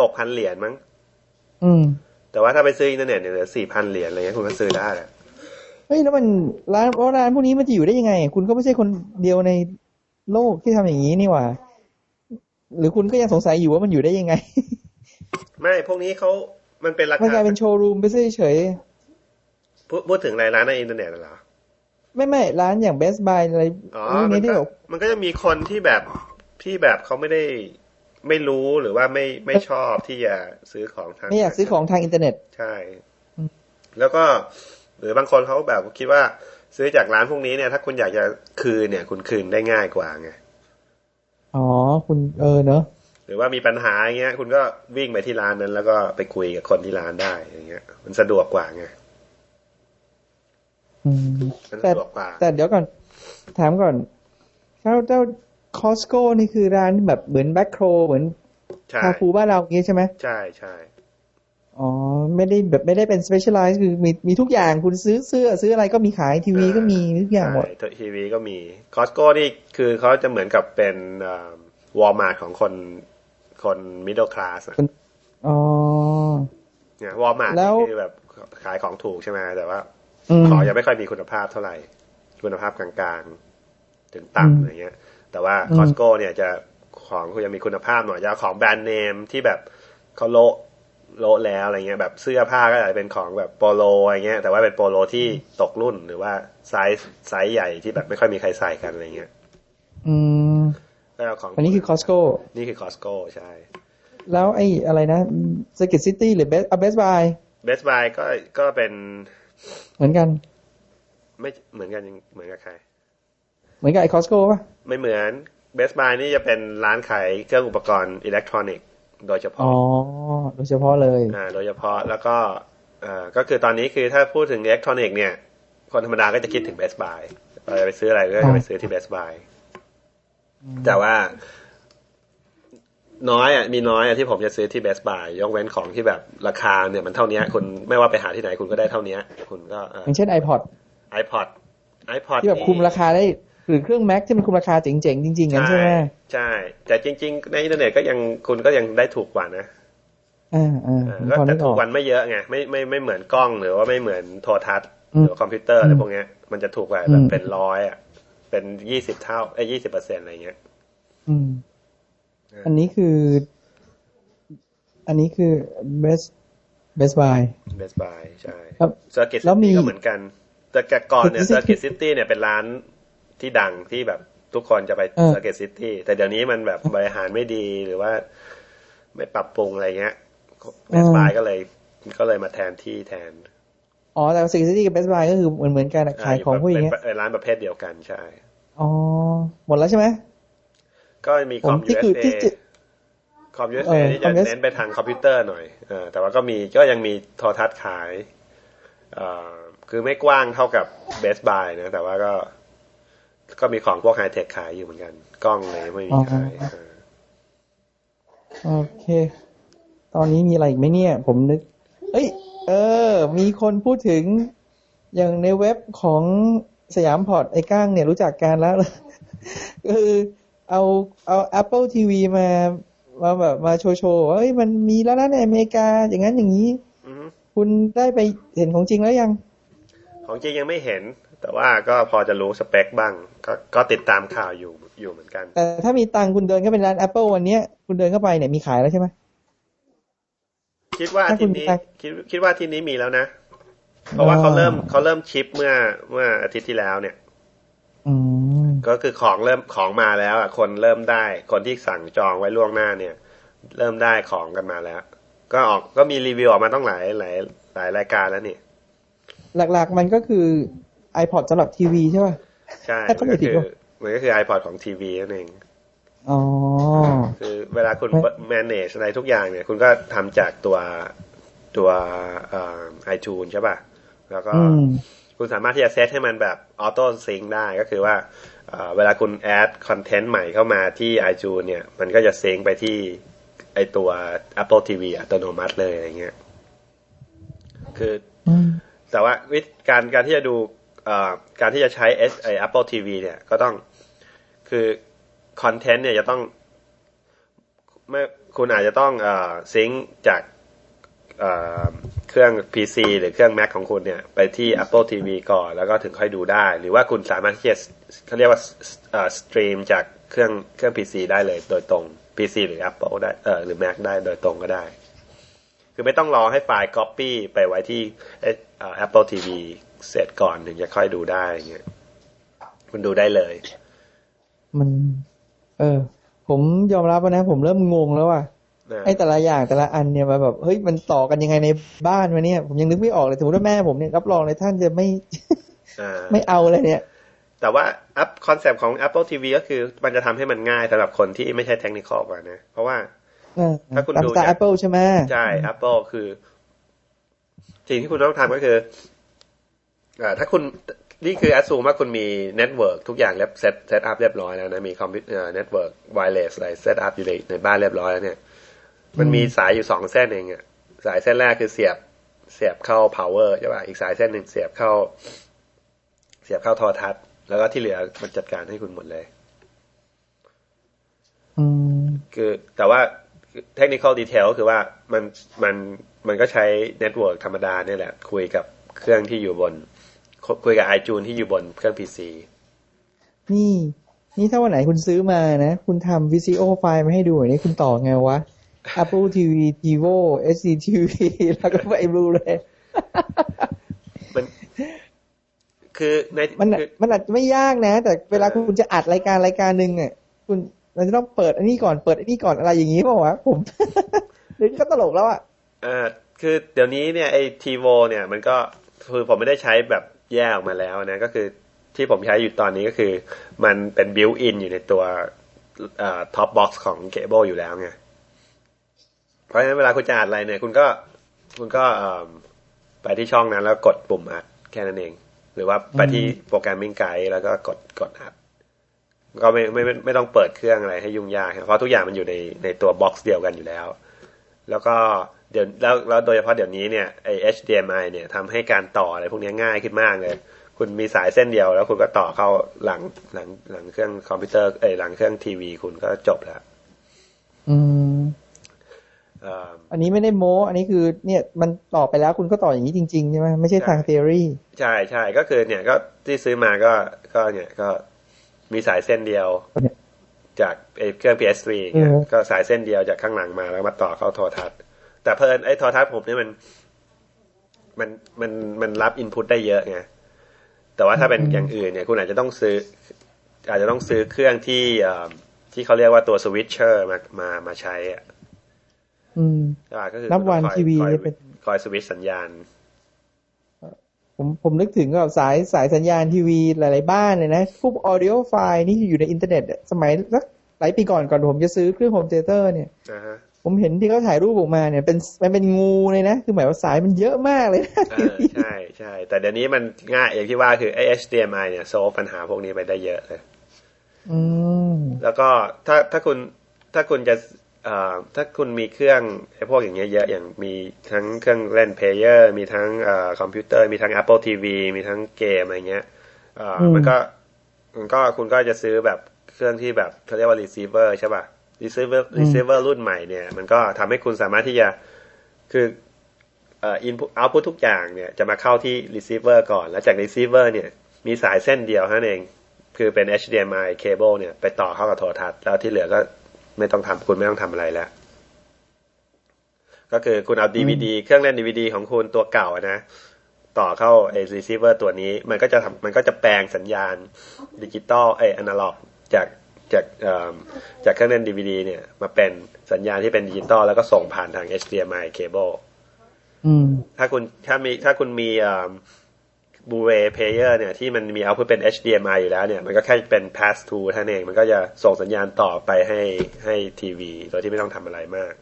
หกพันเหรียญมั้ง อืม แต่ว่าถ้าไปซื้ออินเทอร์เน็ตเนี่ยเหลือสี่พันเหรียญอะไรเงี้ยคุณก็ซื้อได้แหละเฮ้ยแล้วมันร้านเพราะร้านพวกนี้มันจะอยู่ได้ยังไง คุณก็ไม่ใช่คนเดียวในโลกที่ทำอย่างนี้นี่หว่า หรือคุณก็ยังสงสัยอยู่ว่ามันอยู่ได้ยังไง ไม่พวกนี้เขามันเป็นรามันคากลายเป็นโชว์รูมไปเฉยพูดพูดถึงอะไรร้านในอินเทอร์เน็ตน่ะเหรอๆ ไม่ไม่ร้านอย่าง Best Buy อะไรอ๋อพวกมันี้นที่ก็แบบมันก็จะมีคนที่แบบที่แบบเขาไม่ได้ไม่รู้หรือว่าไม่ไม่ชอบที่จะซื้อของทางไม่อยากซื้อของทางอินเทอร์เน็ต ใช่อืมแล้วก็ หรือบางคนเขาแบบคิดว่าซื้อจากร้านพวกนี้เนี่ย ถ้าคุณอยากจะคืนเนี่ย คุณคืนได้ง่ายกว่าไงอ๋อคุณเออเนอะหรือว่ามีปัญหาอย่างเงี้ย คุณก็วิ่งไปที่ร้านนั้น แล้วก็ไปคุยกับคนที่ร้านได้อย่างเงี้ย มันสะดวกกว่าไงอืมมัน แต่สะดวกกว่าแต่เดี๋ยวก่อน ถามก่อนเจ้าเจ้า Costco นี่คือร้านแบบเหมือนแบ็คโครเหมือนใช่คาฟูบ้านเราอย่างงี้ใช่ไหมใช่ใช่อ๋อ ไม่ได้แบบไม่ได้เป็น specialize คือมีมีทุกอย่างคุณซื้อเสื้อซื้ออะไรก็มีขายทีวีก็มีทุกอย่างหมดใช่ทีวีก็มี Costco นี่คือเขาจะเหมือนกับเป็นวอลมาร์ทของคนคน middle class อ๋อเนี่ยวอลมาร์ทแล้วคือแบบขายของถูกใช่ไหมแต่ว่าอืม ของยังไม่ค่อยมีคุณภาพเท่าไหร่ คุณภาพกลางๆ ถึงอืมต่ำอะไรเงี้ย แต่ว่าอืม Costco เนี่ยจะของคุณยังมีคุณภาพหน่อยจะเอาของแบรนด์เนมที่แบบเขาโละโละแล้วอะไรเงี้ย แบบเสื้อผ้าก็อาจจะเป็นของแบบโปโลอะไรเงี้ย แต่ว่าเป็นโปโลที่ตกรุ่นหรือว่าไซส์ไซส์ใหญ่ที่แบบไม่ค่อยมีใครใส่กันอะไรเงี้ย อืมก็เอาของอันนี้คือ Costcoนี่คือ Costco ใช่ แล้วไอ้อะไรนะสกิ t ซิตี้หรือ Best Best Buy Best Buy ก็ก็เป็น เหมือนกัน ไม่เหมือนกันยังเหมือนกับใคร เหมือนกับไอ้ Costco ป่ะ ไม่เหมือน Best Buy นี่จะเป็นร้านขายเครื่องอุปกรณ์อิเล็กทรอนิกส์โดยเฉอ๋พาะ อ๋อโดยเฉพาะเลย อ่า โดยเฉพาะแล้วก็เอ่อก็คือตอนนี้คือถ้าพูดถึงอิเล็กทรอนิกส์เนี่ย คนธรรมดาก็จะคิดถึง Best Buy เราจะไปซื้ออะไรก็จะไปซื้อที่ Best Buy แต่ว่า น้อยอะมีน้อยอะที่ผมจะซื้อที่ Best Buy ยกเว้นของที่แบบราคาเนี่ยมันเท่านี้คุณไม่ว่าไปหาที่ไหนคุณก็ได้เท่านี้คุณก็เอ่ออย่างเช่น iPod iPod iPod ที่แบบคุมราคาได้หรือเครื่อง Mac ที่มันคุมราคาเจ๋งๆ จริงๆงั้นใช่ไหมใช่ แต่จริง ๆ ในอินเทอร์เน็ตก็ยังคุณก็ยังได้ถูกกว่านะอ่าอ่าเออผมก็พอแต่นึกอถูอกกวันไม่เยอะไงไม่ไม่ไม่เหมือนกล้องหรือว่าไม่เหมือนโทรทัศน์อืหมรือว่าคอมพิวเตอร์อะไรอืมพวกเนี้ยมันจะถูกกว่าอืมแบบเป็นร้อยอะเป็นยี่สิบเท่าไอ้ยี่สิบเปอร์เซ็นต์อะไรเงี้ย อืมเอออัอันนี้คือ อันนี้คือ Best Best Buy Best Buy ใช่ครับ Circuit แล้วมีซิตี้ก็เหมือนกัน แต่แต่ก่อนเนี่ย Circuit เซอร์กิตซิตี้เนี่ยเป็นร้านที่ดังที่แบบทุกคนจะไปเออ Circuit City แต่เดี๋ยวนี้มันแบบบริหารไม่ดีหรือว่า ไม่ปรับปรุงอะไรเงี้ย Best Buy ก็เลยก็เลยมาแทนที่แทน อ๋อ แต่ Security กับ Best Buy ก็คือเหมือนเหมือนกันอะขายของพวกอย่างเงี้ยเป็นเป็นร้านประเภทเดียวกันใช่ อ๋อ หมดแล้วใช่ไหม ก็มีคผอมมที่คือ USA ที่จะคอมเอ USA อที่คจะอม US เน้นไปทางคอมพิวเตอร์หน่อยเออแต่ว่าก็มีก็ยังมีโทรทัศน์ขายเอ่อคือไม่กว้างเท่ากับ Best Buy นะ แต่ว่าก็ก็มีของพวกไฮเทคขายอยู่เหมือนกัน กล้องเลยไม่มีขายเออโอเค ตอนนี้มีอะไรอีกไหมเนี่ย ผมนึก เอ้ย เออ มีคนพูดถึงอย่างในเว็บของ SiamPod ไอ้ก้างเนี่ยรู้จักกันแล้วคือ เอาเอา Apple TV มามาแบบมาโชว์โชว์ว่าเอ้ยมันมีแล้วนะในอเมริกาอย่างนั้นอย่างนี้อือฮึคุณได้ไปเห็นของจริงแล้วยัง ของจริงยังไม่เห็น แต่ว่าก็พอจะรู้สเปคบ้าง ก็ก็ติดตามข่าวอยู่อยู่เหมือนกัน แต่ถ้ามีตังค์คุณเดินเข้าไปร้าน Apple วันเนี้ยคุณเดินเข้าไปเนี่ยมีขายแล้วใช่ไหมคิดว่าอาถ้าคุทีณนี้มีตังค์คิดคิดว่าอาทีนี้มีแล้วนะ เพราะว่าเขาเริ่มเขาเริ่มชิปเมื่อเมื่ออาทิตย์ที่แล้วเนี่ยอืม ก็คือของเริ่มของมาแล้วอะคนเริ่มได้ คนที่สั่งจองไว้ล่วงหน้าเนี่ย เริ่มได้ของกันมาแล้ว ก็ออกก็มีรีวิวออกมาต้องหลายหลายหลายรายการแล้วนี่ หลักๆมันก็คือ iPod สำหรับทีวีใช่ป่ะใช่ถ้าเขาไม่ก็ผิดคือว่ามันก็คือ iPod ของทีวีนั่นเองอ๋อคือเวลาคุณไม่ manage อะไรทุกอย่างเนี่ย คุณก็ทำจากตัวตัวเอ่อ iTunes ใช่ป่ะ แล้วก็อืม คุณสามารถที่จะเซตให้มันแบบออโต้ซิงได้ก็คือว่าเอ่อเวลาคุณแอดคอนเทนต์ใหม่เข้ามาที่ iTunes เนี่ย มันก็จะซิงไปที่ไอตัว Apple TV อัตโนมัติเลยอะไรเงี้ย คืออืมแต่ว่าวิธีการการที่จะดูเอ่อการที่จะใช้ S ไอ Apple TV เนี่ยก็ต้องคือคอนเทนต์เนี่ยจะต้องไม่คุณอาจจะต้องเอ่อซิงจากเอ่อเค รื่อง PC หรือเครื่อง Mac ของคุณเนี่ย ไปที่ Apple TV ก่อน แล้วก็ถึงค่อยดูได้ หรือว่าคุณสามารถที่จะเขาเรียกว่าเอ่อสตรีมจากเครื่องเครื่อง PC ได้เลยโดยตรง PC หรือ Apple ได้เอ่อหรือ Mac ได้โดยตรงก็ได้ คือไม่ต้องรอให้ไฟล์ Copy ไปไว้ที่เออ Apple TV เสร็จก่อนถึงจะค่อยดูได้อย่างเงี้ยคุณดูได้เลย มัน เออ ผมยอมรับนะ ผมเริ่มงงแล้วว่ะนะ ไอ้แต่ละอย่างแต่ละอันเนี่ยมาแบบเฮ้ยมันต่อกันยังไงในบ้านวะเนี่ยผมยังนึกไม่ออกเลยสมมติว่าแม่ผมเนี่ยรับรองเลยท่านจะไม่อ่าไม่เอาเลยเนี่ย แต่ว่าไอ้ concept ของ Apple TV ก็คือมันจะทำให้มันง่ายสำหรับคนที่ไม่ใช่ technical กว่านะ เพราะว่าเออถ้าคุณตามดูสไตล์จาก Apple ใช่ไหมใช่ Apple คือสิ่งที่คุณต้องทำก็คืออ่าถ้าคุณนี่คือ assume ว่าคุณมี network ทุกอย่างเรียบ set set up เรียบร้อยแล้วนะ มีคอมพิวเตอร์ network wireless อะไร set up อยู่ในในบ้านเรียบร้อยแล้วเนี่ย มันมีสายอยู่สองเส้นเองอะสายเส้นแรกคือเสียบเสียบเข้า power ใช่ป่ะอีกสายเส้นหนึ่งเสียบเข้า เสียบเข้าโทรทัศน์ แล้วก็ที่เหลือมันจัดการให้คุณหมดเลยอืมคือแต่ว่า technical detail ก็คือว่ามันมันมันก็ใช้ network ธรรมดาเนี่ยแหละ คุยกับเครื่องที่อยู่บน คุยกับ iTunes ที่อยู่บนเครื่อง PC นี่ นี่ถ้าวันไหนคุณซื้อมานะ คุณทำ VCO ไฟล์มาให้ดูหน่อยนี่คุณต่อไงวะ Apple TV TiVo SCTV แล้วก็ไปบลูเลยมันคือในมันคือมันอาจจะไม่ยากนะ แต่เวลาคุณจะอัดรายการรายการหนึ่งอะคุณเราจะต้องเปิดอันนี้ก่อนเปิดอันนี้ก่อนอะไรอย่างนี้เปล่าวะผมเดี๋ยวนี้ก็ตลกแล้วอะเอ่อคือเดี๋ยวนี้เนี่ยไอ้ TiVo เนี่ย มันก็คือผมไม่ได้ใช้แบบแยกออกมาแล้วนะ ก็คือที่ผมใช้อยู่ตอนนี้ก็คือ มันเป็น built in อยู่ในตัวเอ่อ top box ของเคเบิลอยู่แล้วไง เพราะฉะนั้นเวลาคุณจะอัดอะไรเนี่ย คุณก็คุณก็เอิ่มไปที่ช่องนั้น แล้วกดปุ่มอัดแค่นั้นเอง หรือว่าไปที่ programming guide แล้วก็กดกดอัด ก็ไม่ไม่ไม่ไม่ต้องเปิดเครื่องอะไรให้ยุ่งยากครับเพราะทุกอย่างมันอยู่ในในตัว box เดียวกันอยู่แล้ว แล้วก็เดี๋ยวแล้วแล้วโดยเฉพาะเดี๋ยวนี้เนี่ยไอ HDMI เนี่ยทำให้การต่ออะไรพวกนี้ง่ายขึ้นมากเลย คุณมีสายเส้นเดียว แล้วคุณก็ต่อเข้าหลังหลังหลังเครื่องคอมพิวเตอร์เอยหลังเครื่องทีวีคุณก็จบแล้ว อืมเอ่ออันนี้ไม่ได้โม้อันนี้คือเนี่ยมันต่อไปแล้วคุณก็ต่ออย่างนี้จริงๆใช่ไหมไม่ใช่ทางใช่เทอรี่ใช่ใช่ก็คือเนี่ยก็ที่ซื้อมาก็ก็เนี่ยก็มีสายเส้นเดียวเนี่ยจากไอเครื่อง PS3 เนี่ยอืมก็สายเส้นเดียวจากข้างหลังมาแล้วมาต่อเข้าโทรทัศน์ แต่เพลินไอโทรทัศน์ผมเนี่ยมัน มันมันมันรับอินพุตได้เยอะไงแต่ว่าถ้าเป็นอย่างอื่นเนี่ยคุณอาจจะต้องซื้อ อาจจะต้องซื้อเครื่องที่เอ่อที่เขาเรียกว่าตัว switcher มามามาใช้ อะอืมใช่ปะก็คือนับวันคุณต้องคอยทีวีคอยเนี่ยเป็นคอยสวิตช์สัญญาณ ผมผมนึกถึงกับสายสายสัญญาณทีวีหลาย ๆ บ้านเลยนะพวก audiophile นี่อยู่ในอินเทอร์เน็ตอะสมัยสักหลายปีก่อนก่อนผมจะซื้อเครื่อง home theater เนี่ยนะฮะผมเห็นที่เขาถ่ายรูปออกมาเนี่ยเป็นมันเป็นงูเลยนะ คือหมายว่าสายมันเยอะมากเลยนะเออใช่ใช่แต่เดี๋ยวนี้มันง่ายอย่างที่ว่าคือไอ้ HDMI เนี่ย solve ปัญหาพวกนี้ไปได้เยอะเลยอืมแล้วก็ถ้าถ้าคุณถ้าคุณจะเอ่อ ถ้าคุณมีเครื่องไอ้พวกอย่างเงี้ยเยอะอย่างมีทั้งเครื่องเล่น player มีทั้งเอ่อคอมพิวเตอร์มีทั้ง Apple TV มีทั้งเกมอะไรเงี้ยเอ่ออมมันก็มันก็คุณก็จะซื้อแบบเครื่องที่แบบเขาเรียกว่า receiver ใช่ป่ะ receiver receiver รุ่นใหม่เนี่ย มันก็ทำให้คุณสามารถที่จะคือเอ่อ input output ทุกอย่างเนี่ยจะมาเข้าที่ receiver ก่อน แล้วจาก receiver เนี่ย มีสายเส้นเดียวเท่านั้นเอง คือเป็น HDMI cable เนี่ย ไปต่อเข้ากับโทรทัศน์แล้วที่เหลือก็ ไม่ต้องทำคุณไม่ต้องทำอะไรแล้ว ก็คือคุณเอา DVD เครื่องเล่น DVD ของคุณตัวเก่าอะนะต่อเข้าไอ้ receiver ตัวนี้ มันก็จะทำมันก็จะแปลงสัญญาณดิจิตอลไอ้อนาล็อกจากจากเอ่อจากเครื่องเล่น DVD เนี่ย มาเป็นสัญญาณที่เป็นดิจิตอลแล้วก็ส่งผ่านทาง HDMI cable อืมถ้าคุณถ้ามีถ้าคุณมี เอ่อ Blu-ray player เนี่ยที่มันมีเอาเพื่อเป็น HDMI อยู่แล้วเนี่ย มันก็แค่เป็น pass through เท่านั้นเอง มันก็จะส่งสัญญาณต่อไปให้ให้ทีวี โดยที่ไม่ต้องทำอะไรมาก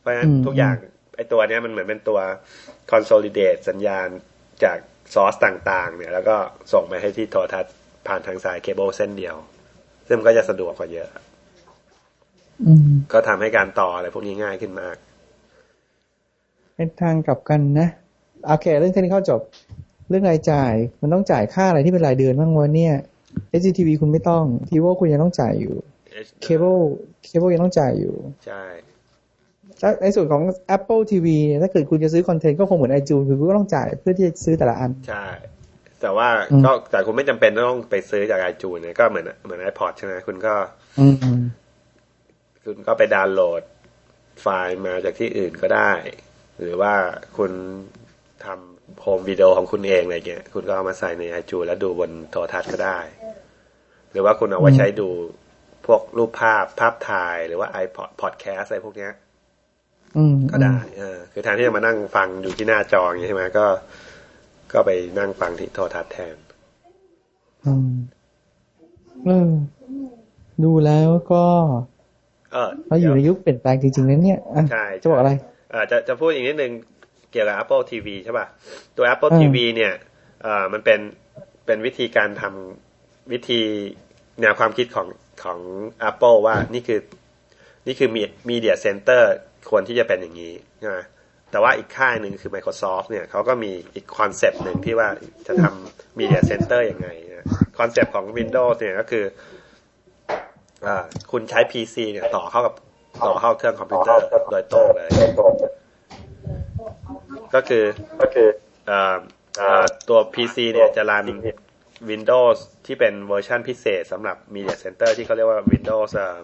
เพราะฉะนั้นอืมทุกอย่างไอตัวเนี้ยมันเหมือนเป็นตัว consolidate สัญญาณจากซอสต่างๆ เนี่ย แล้วก็ส่งไปให้ที่โทรทัศน์ผ่านทางสายเคเบิลเส้นเดียว ซึ่งมันก็จะสะดวกกว่าเยอะอืมก็ทำให้การต่ออะไรพวกนี้ง่ายขึ้นมาก เป็นทางกลับกันนะ โอเค เรื่องเทคนิคจบ เรื่องรายจ่ายมันต้องจ่ายค่าอะไรที่เป็นรายเดือนบ้างวะเนี่ย HDTV คุณไม่ต้อง TiVo คุณยังต้องจ่ายอยู่เคเบิลเคเบิลยังต้องจ่ายอยู่ใช่ถ้าในส่วนของ Apple TV เนี่ยถ้าเกิดคุณจะซื้อ content ก็คงเหมือน iTunes คือคุณก็ต้องจ่ายเพื่อที่จะซื้อแต่ละอัน ใช่ แต่ว่าอืมก็แต่คุณไม่จำเป็นต้องไปซื้อจากไอจูนเนี่ยก็เหมือนเหมือนไอพอดใช่ไหมคุณก็อืมคุณก็ไปดาวน์โหลดไฟล์มาจากที่อื่นก็ได้ หรือว่าคุณทำ โฮมวิดีโอของคุณเองอะไรเงี้ย คุณก็เอามาใส่ในไอจูแล้วดูบนโทรทัศน์ก็ได้ หรือว่าคุณเอาไว้ใช้ดูพวกรูปภาพภาพถ่ายหรือว่า iPod podcast อะไรพวกเนี้ยอืมก็ได้ เออ คือแทนที่จะมานั่งฟังอยู่ที่หน้าจออย่างนี้ใช่ไหมก็ ก็ไปนั่งฟังที่โทรทัศน์แทน อืมเออดูแล้วก็ เออเราอยู่ในยุคเปลี่ยนแปลงจริงๆนั้นเนี่ยอะใช่จะบอกอะไร เออจะจะพูดอีกนิดนึง เกี่ยวกับ Apple TV ใช่ป่ะ ตัว Apple อืม TV เนี่ยเออมันเป็นเป็นวิธีการทำวิธีแนวความคิดของของ Apple ว่านี่คือนี่คือ Media Center ควรที่จะเป็นอย่างนี้ใช่ไหมแต่ว่าอีกค่ายหนึ่งคือ Microsoft เนี่ยเขาก็มีอีก concept หนึ่งที่ว่าจะทำ Media Center ยังไง concept ของ Windows เนี่ยก็คืออ่าคุณใช้ PC เนี่ยต่อเข้ากับต่อเข้าเครื่องคอมพิวเตอร์โดยตรงเลย ก็คือก็คืออ่าอ่าตัว PC เนี่ยจะ run Windows ที่เป็นเวอร์ชันพิเศษสำหรับ Media Center ที่เขาเรียกว่า Windows อ่า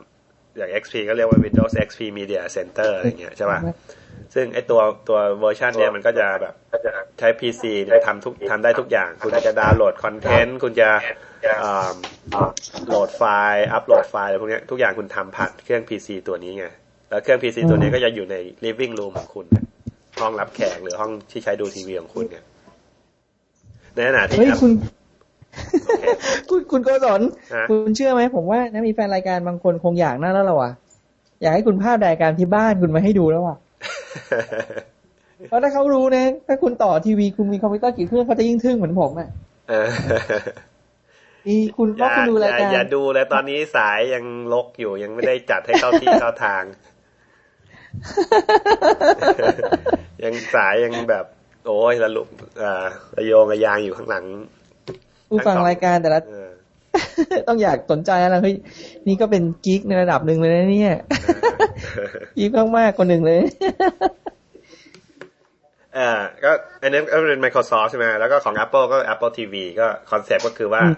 อย่าง XP ก็เรียกว่า Windows XP Media Center อะไรเงี้ยใช่ป่ะซึ่งไอตัวตัวเวอร์ชันเนี้ยมันก็จะแบบใช้ PC เนี่ยทำทุกทำได้ทุกอย่าง คุณจะดาวน์โหลดคอนเทนต์ คุณจะอ่าโหลดไฟล์ อัปโหลดไฟล์อะไรพวกเนี้ยทุกอย่างคุณทำผ่านเครื่อง PC ตัวนี้ไง แล้วเครื่อง PC ตัวนี้ก็จะอยู่ใน living room ของคุณ ห้องรับแขกหรือห้องที่ใช้ดูทีวีของคุณเนี่ยในขณะที่เฮ้ยแอปคุณคุณคุณโกศลฮะคุณเชื่อไหมผมว่านะมีแฟนรายการบางคนคงอยากนั่นแล้วล่ะว่ะอยากให้คุณภาพรายการที่บ้านคุณมาให้ดูแล้วว่ะเพราะถ้าเขารู้นะถ้าคุณต่อทีวีคุณมีคอมพิวเตอร์กี่เครื่องเขาจะยิ่งทึ่งเหมือนผมอะเอออีคุณอว่าย่าคุณดูรายอย่าการอย่าดูเลยตอนนี้สายยังลกอยู่ยังไม่ได้จัดให้เข้าที่เข้าทาง ยังสายยังแบบ โอ้ยระลุอ่าระโยงระยางอยู่ข้างหลังผู้ฟังรายการแต่ละเออต้องอยากสนใจแล้วเฮ้ยนี่ก็เป็นกิ๊กในระดับหนึ่งเลยนะเนี่ยกิ๊กมากๆคนหนึ่งเลยเอ่าก็อันนั้นก็เป็น Microsoft ใช่ไหมแล้วก็ของ Apple ก็ Apple TV ก็คอนเซปต์ก็คือว่าอืม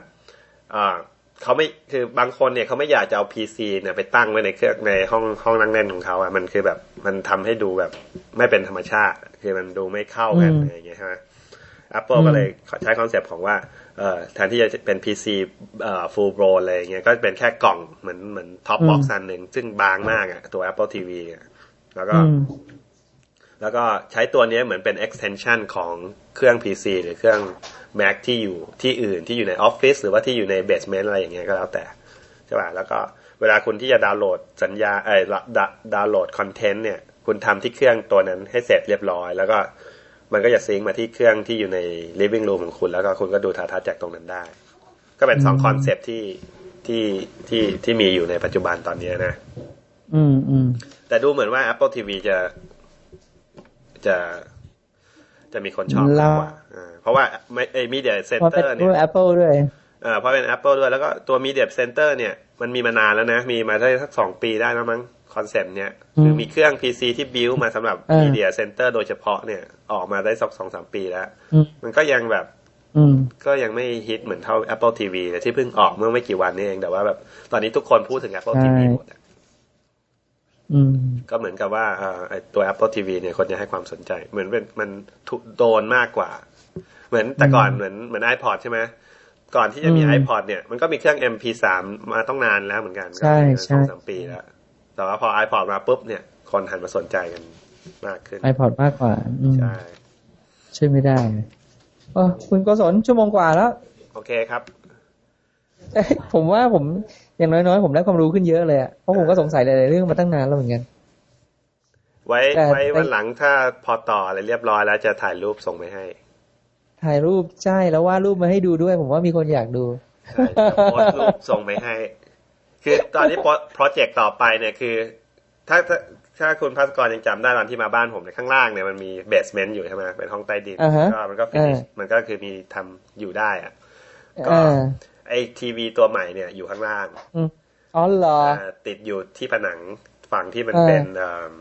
อ่า เขาไม่คือบางคนเนี่ยเขาไม่อยากจะเอา PC เนี่ยไปตั้งไว้ในเครื่องในห้องห้องนั่งเล่นของเขาอะมันคือแบบมันทำให้ดูแบบไม่เป็นธรรมชาติ คือมันดูไม่เข้ากันอืมอะไรอย่างเงี้ยใช่ไหม Apple ก็เลยใช้ concept ของว่าเอ่อแทนที่จะเป็น PC เอ่อ full blown อะไรอย่างเงี้ยก็เป็นแค่กล่องเหมือนเหมือน top box อันหนึ่งซึ่งบางมากอะตัว Apple TV อะแล้วก็อืม แล้วก็ใช้ตัวนี้เหมือนเป็น extension ของเครื่อง PC หรือเครื่อง Mac ที่อยู่ที่อื่นที่อยู่ในออฟฟิศหรือว่าที่อยู่ใน basement อะไรอย่างเงี้ยก็แล้วแต่ใช่ป่ะแล้วก็เวลาคุณที่จะดาวน์โหลดสัญญาเอ้ยดาดาวน์โหลด content เนี่ย คุณทำที่เครื่องตัวนั้นให้เสร็จเรียบร้อย แล้วก็มันก็จะ sync มาที่เครื่องที่อยู่ใน living room ของคุณ แล้วก็คุณก็ดูโทรทัศน์จากตรงนั้นได้ ก็เป็นสอง concept ที่ที่ที่ที่มีอยู่ในปัจจุบันตอนนี้นะ อืมอืมแต่ดูเหมือนว่า Apple TV จะ จะจะมีคนชอบมากกว่าอ่าเพราะว่าไม่ไอ้ Media เพราะเป็น Center เนี่รุ่ยน Apple ด้วยเอ่าเพราะเป็น Apple ด้วย แล้วก็ตัว Media Center เนี่ยมันมีมานานแล้วนะ มีมาได้สักสองปีได้แล้วมั้งคอนเซปต์เนี่ยอืมคือมีเครื่อง PC ที่บิวมาสำหรับเออ Media Center โดยเฉพาะเนี่ย ออกมาได้สักสองสามปีแล้วอืมมันก็ยังแบบอืมก็ยังไม่ฮิตเหมือนเท่า Apple TV เลยที่เพิ่งออกเมื่อไม่กี่วันนี้เอง แต่ว่าแบบตอนนี้ทุกคนพูดถึง Apple ใช่ TV หมดอะอืม ก็เหมือนกับว่าเอ่อไอ้ตัว Apple TV เนี่ยคนจะให้ความสนใจ เหมือนเป็นมันทุโดนมากกว่า เหมือนแต่ก่อนอืมเหมือนเหมือน iPod ใช่ไหมก่อนที่จะมีอืม iPod เนี่ยมันก็มีเครื่อง MP3 มาต้องนานแล้วเหมือนกันใช่ใช่สองสามปีแล้วแต่ว่าพอ iPod มาปุ๊บเนี่ย คนหันมาสนใจกันมากขึ้น iPod มากกว่าอืมใช่ช่วยไม่ได้เออคุณโกศลชั่วโมงกว่าแล้ว โอเคครับเอ้ยผมว่าผม อย่างน้อยๆผมได้ความรู้ขึ้นเยอะเลยอะเพราะผมก็สงสัยหลายๆเรื่องมาตั้งนานแล้วเหมือนกัน ไว้แต่ไว้วันหลังถ้าพอต่ออะไรเรียบร้อยแล้วจะถ่ายรูปส่งไปให้ ถ่ายรูปใช่แล้ววาดรูปมาให้ดูด้วย ผมว่ามีคนอยากดูใช่จะโพสต์รูปส่งไปให้ คือตอนนี้โปรเจกต์ต่อไปเนี่ยคือ ถ้าถ้าถ้าคุณพัสกรยังจำได้ตอนที่มาบ้านผมในยข้างล่างเนี่ยมันมี basement อยู่ใช่ไหมเป็นห้องใต้ดินอ่าฮะก็มันก็ finish มันก็คือมีทำอยู่ได้อะก็อ่า ไอทีวีตัวใหม่เนี่ยอยู่ข้างล่างอืมอ๋อเหรอาติดอยู่ที่ผนังฝั่งที่มันอ่าเป็นเอิ่ม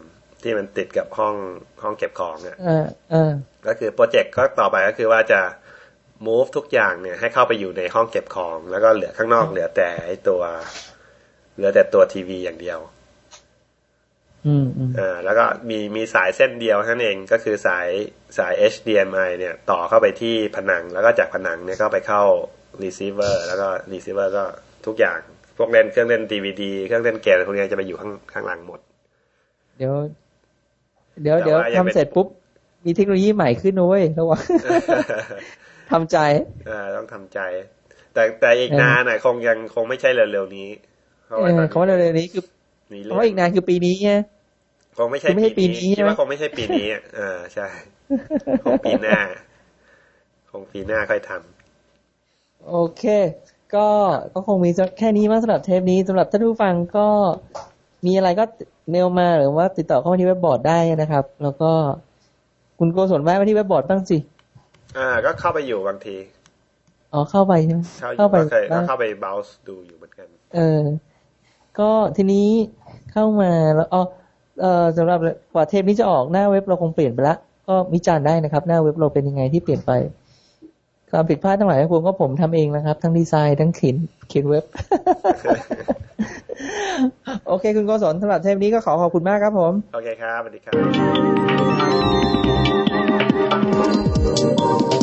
ที่มันติดกับห้องห้องเก็บของเนี่ยอ่าอ่าก็คือโปรเจกต์ก็ต่อไปก็คือว่าจะ move ทุกอย่างเนี่ย ให้เข้าไปอยู่ในห้องเก็บของ แล้วก็เหลือข้างนอกเหลือแต่ไอตัว เหลือแต่ตัวทีวีอย่างเดียวอืมอืมอ่าแล้วก็มีมีสายเส้นเดียวเท่านั้นเองก็คือสายสาย HDMI เนี่ย ต่อเข้าไปที่ผนังแล้วก็จากผนังเนี่ยก็ไปเข้า receiver แล้วก็ receiver ก็ทุกอย่างพวกเล่นเครื่องเล่น DVD เครื่องเล่นเกมอะไรพวกนี้จะไปอยู่ข้างข้างหลังหมด เดี๋ยว เดี๋ยวแต่เดี๋ยวว่ายังเป็นทำเสร็จปุ๊บ มีเทคโนโลยีใหม่ขึ้นนะเว้ยระวังทำใจอ่าต้องทำใจ แต่แต่อีกนานน่ะคงยังคงไม่ใช่เร็วๆนี้เพราะเอว่าตออนเขาว่าเร็วๆนี้คือมีเพเรื่ราะว่าอีกนานคือปีนี้ไงคงไม่ใช่คือไม่ใช่ปีปีนี้นี้ใช่คิดไหมว่าคงไม่ใช่ปีนี้อะอ่าใช่ คงปีหน้า คงปีหน้าค่อยทำ โอเค ก็ก็คงมีแค่นี้มั้งสำหรับเทปนี้สำหรับท่านผู้ฟังก็มีอะไรก็เมลมาหรือว่าติดต่อเข้ามาที่เว็บบอร์ดได้นะครับ แล้วก็คุณโกศลแวะมาที่เว็บบอร์ดบ้างสิอ่า ก็เข้าไปอยู่บางทีอ๋อเข้าไปใช่ไหมเข้าอยู่เข้าไปก็เคยก็บ้างเข้าไป browse ดูอยู่เหมือนกัน เออ ก็ทีนี้เข้ามาแล้วอ๋อเออสำหรับกว่าเทปนี้จะออกหน้าเว็บเราคงเปลี่ยนไปละก็วิจารณ์ได้นะครับ หน้าเว็บเราเป็นยังไงที่เปลี่ยนไป ความผิดพลาดทั้งหลายทั้งปวงก็ผมทำเองนะครับ ทั้งดีไซน์ทั้งเขียนเขียนเว็บ โอเค คุณโกศลสำหรับเทปนี้ก็ขอขอบคุณมากครับผม โอเคครับสวัสดีครับ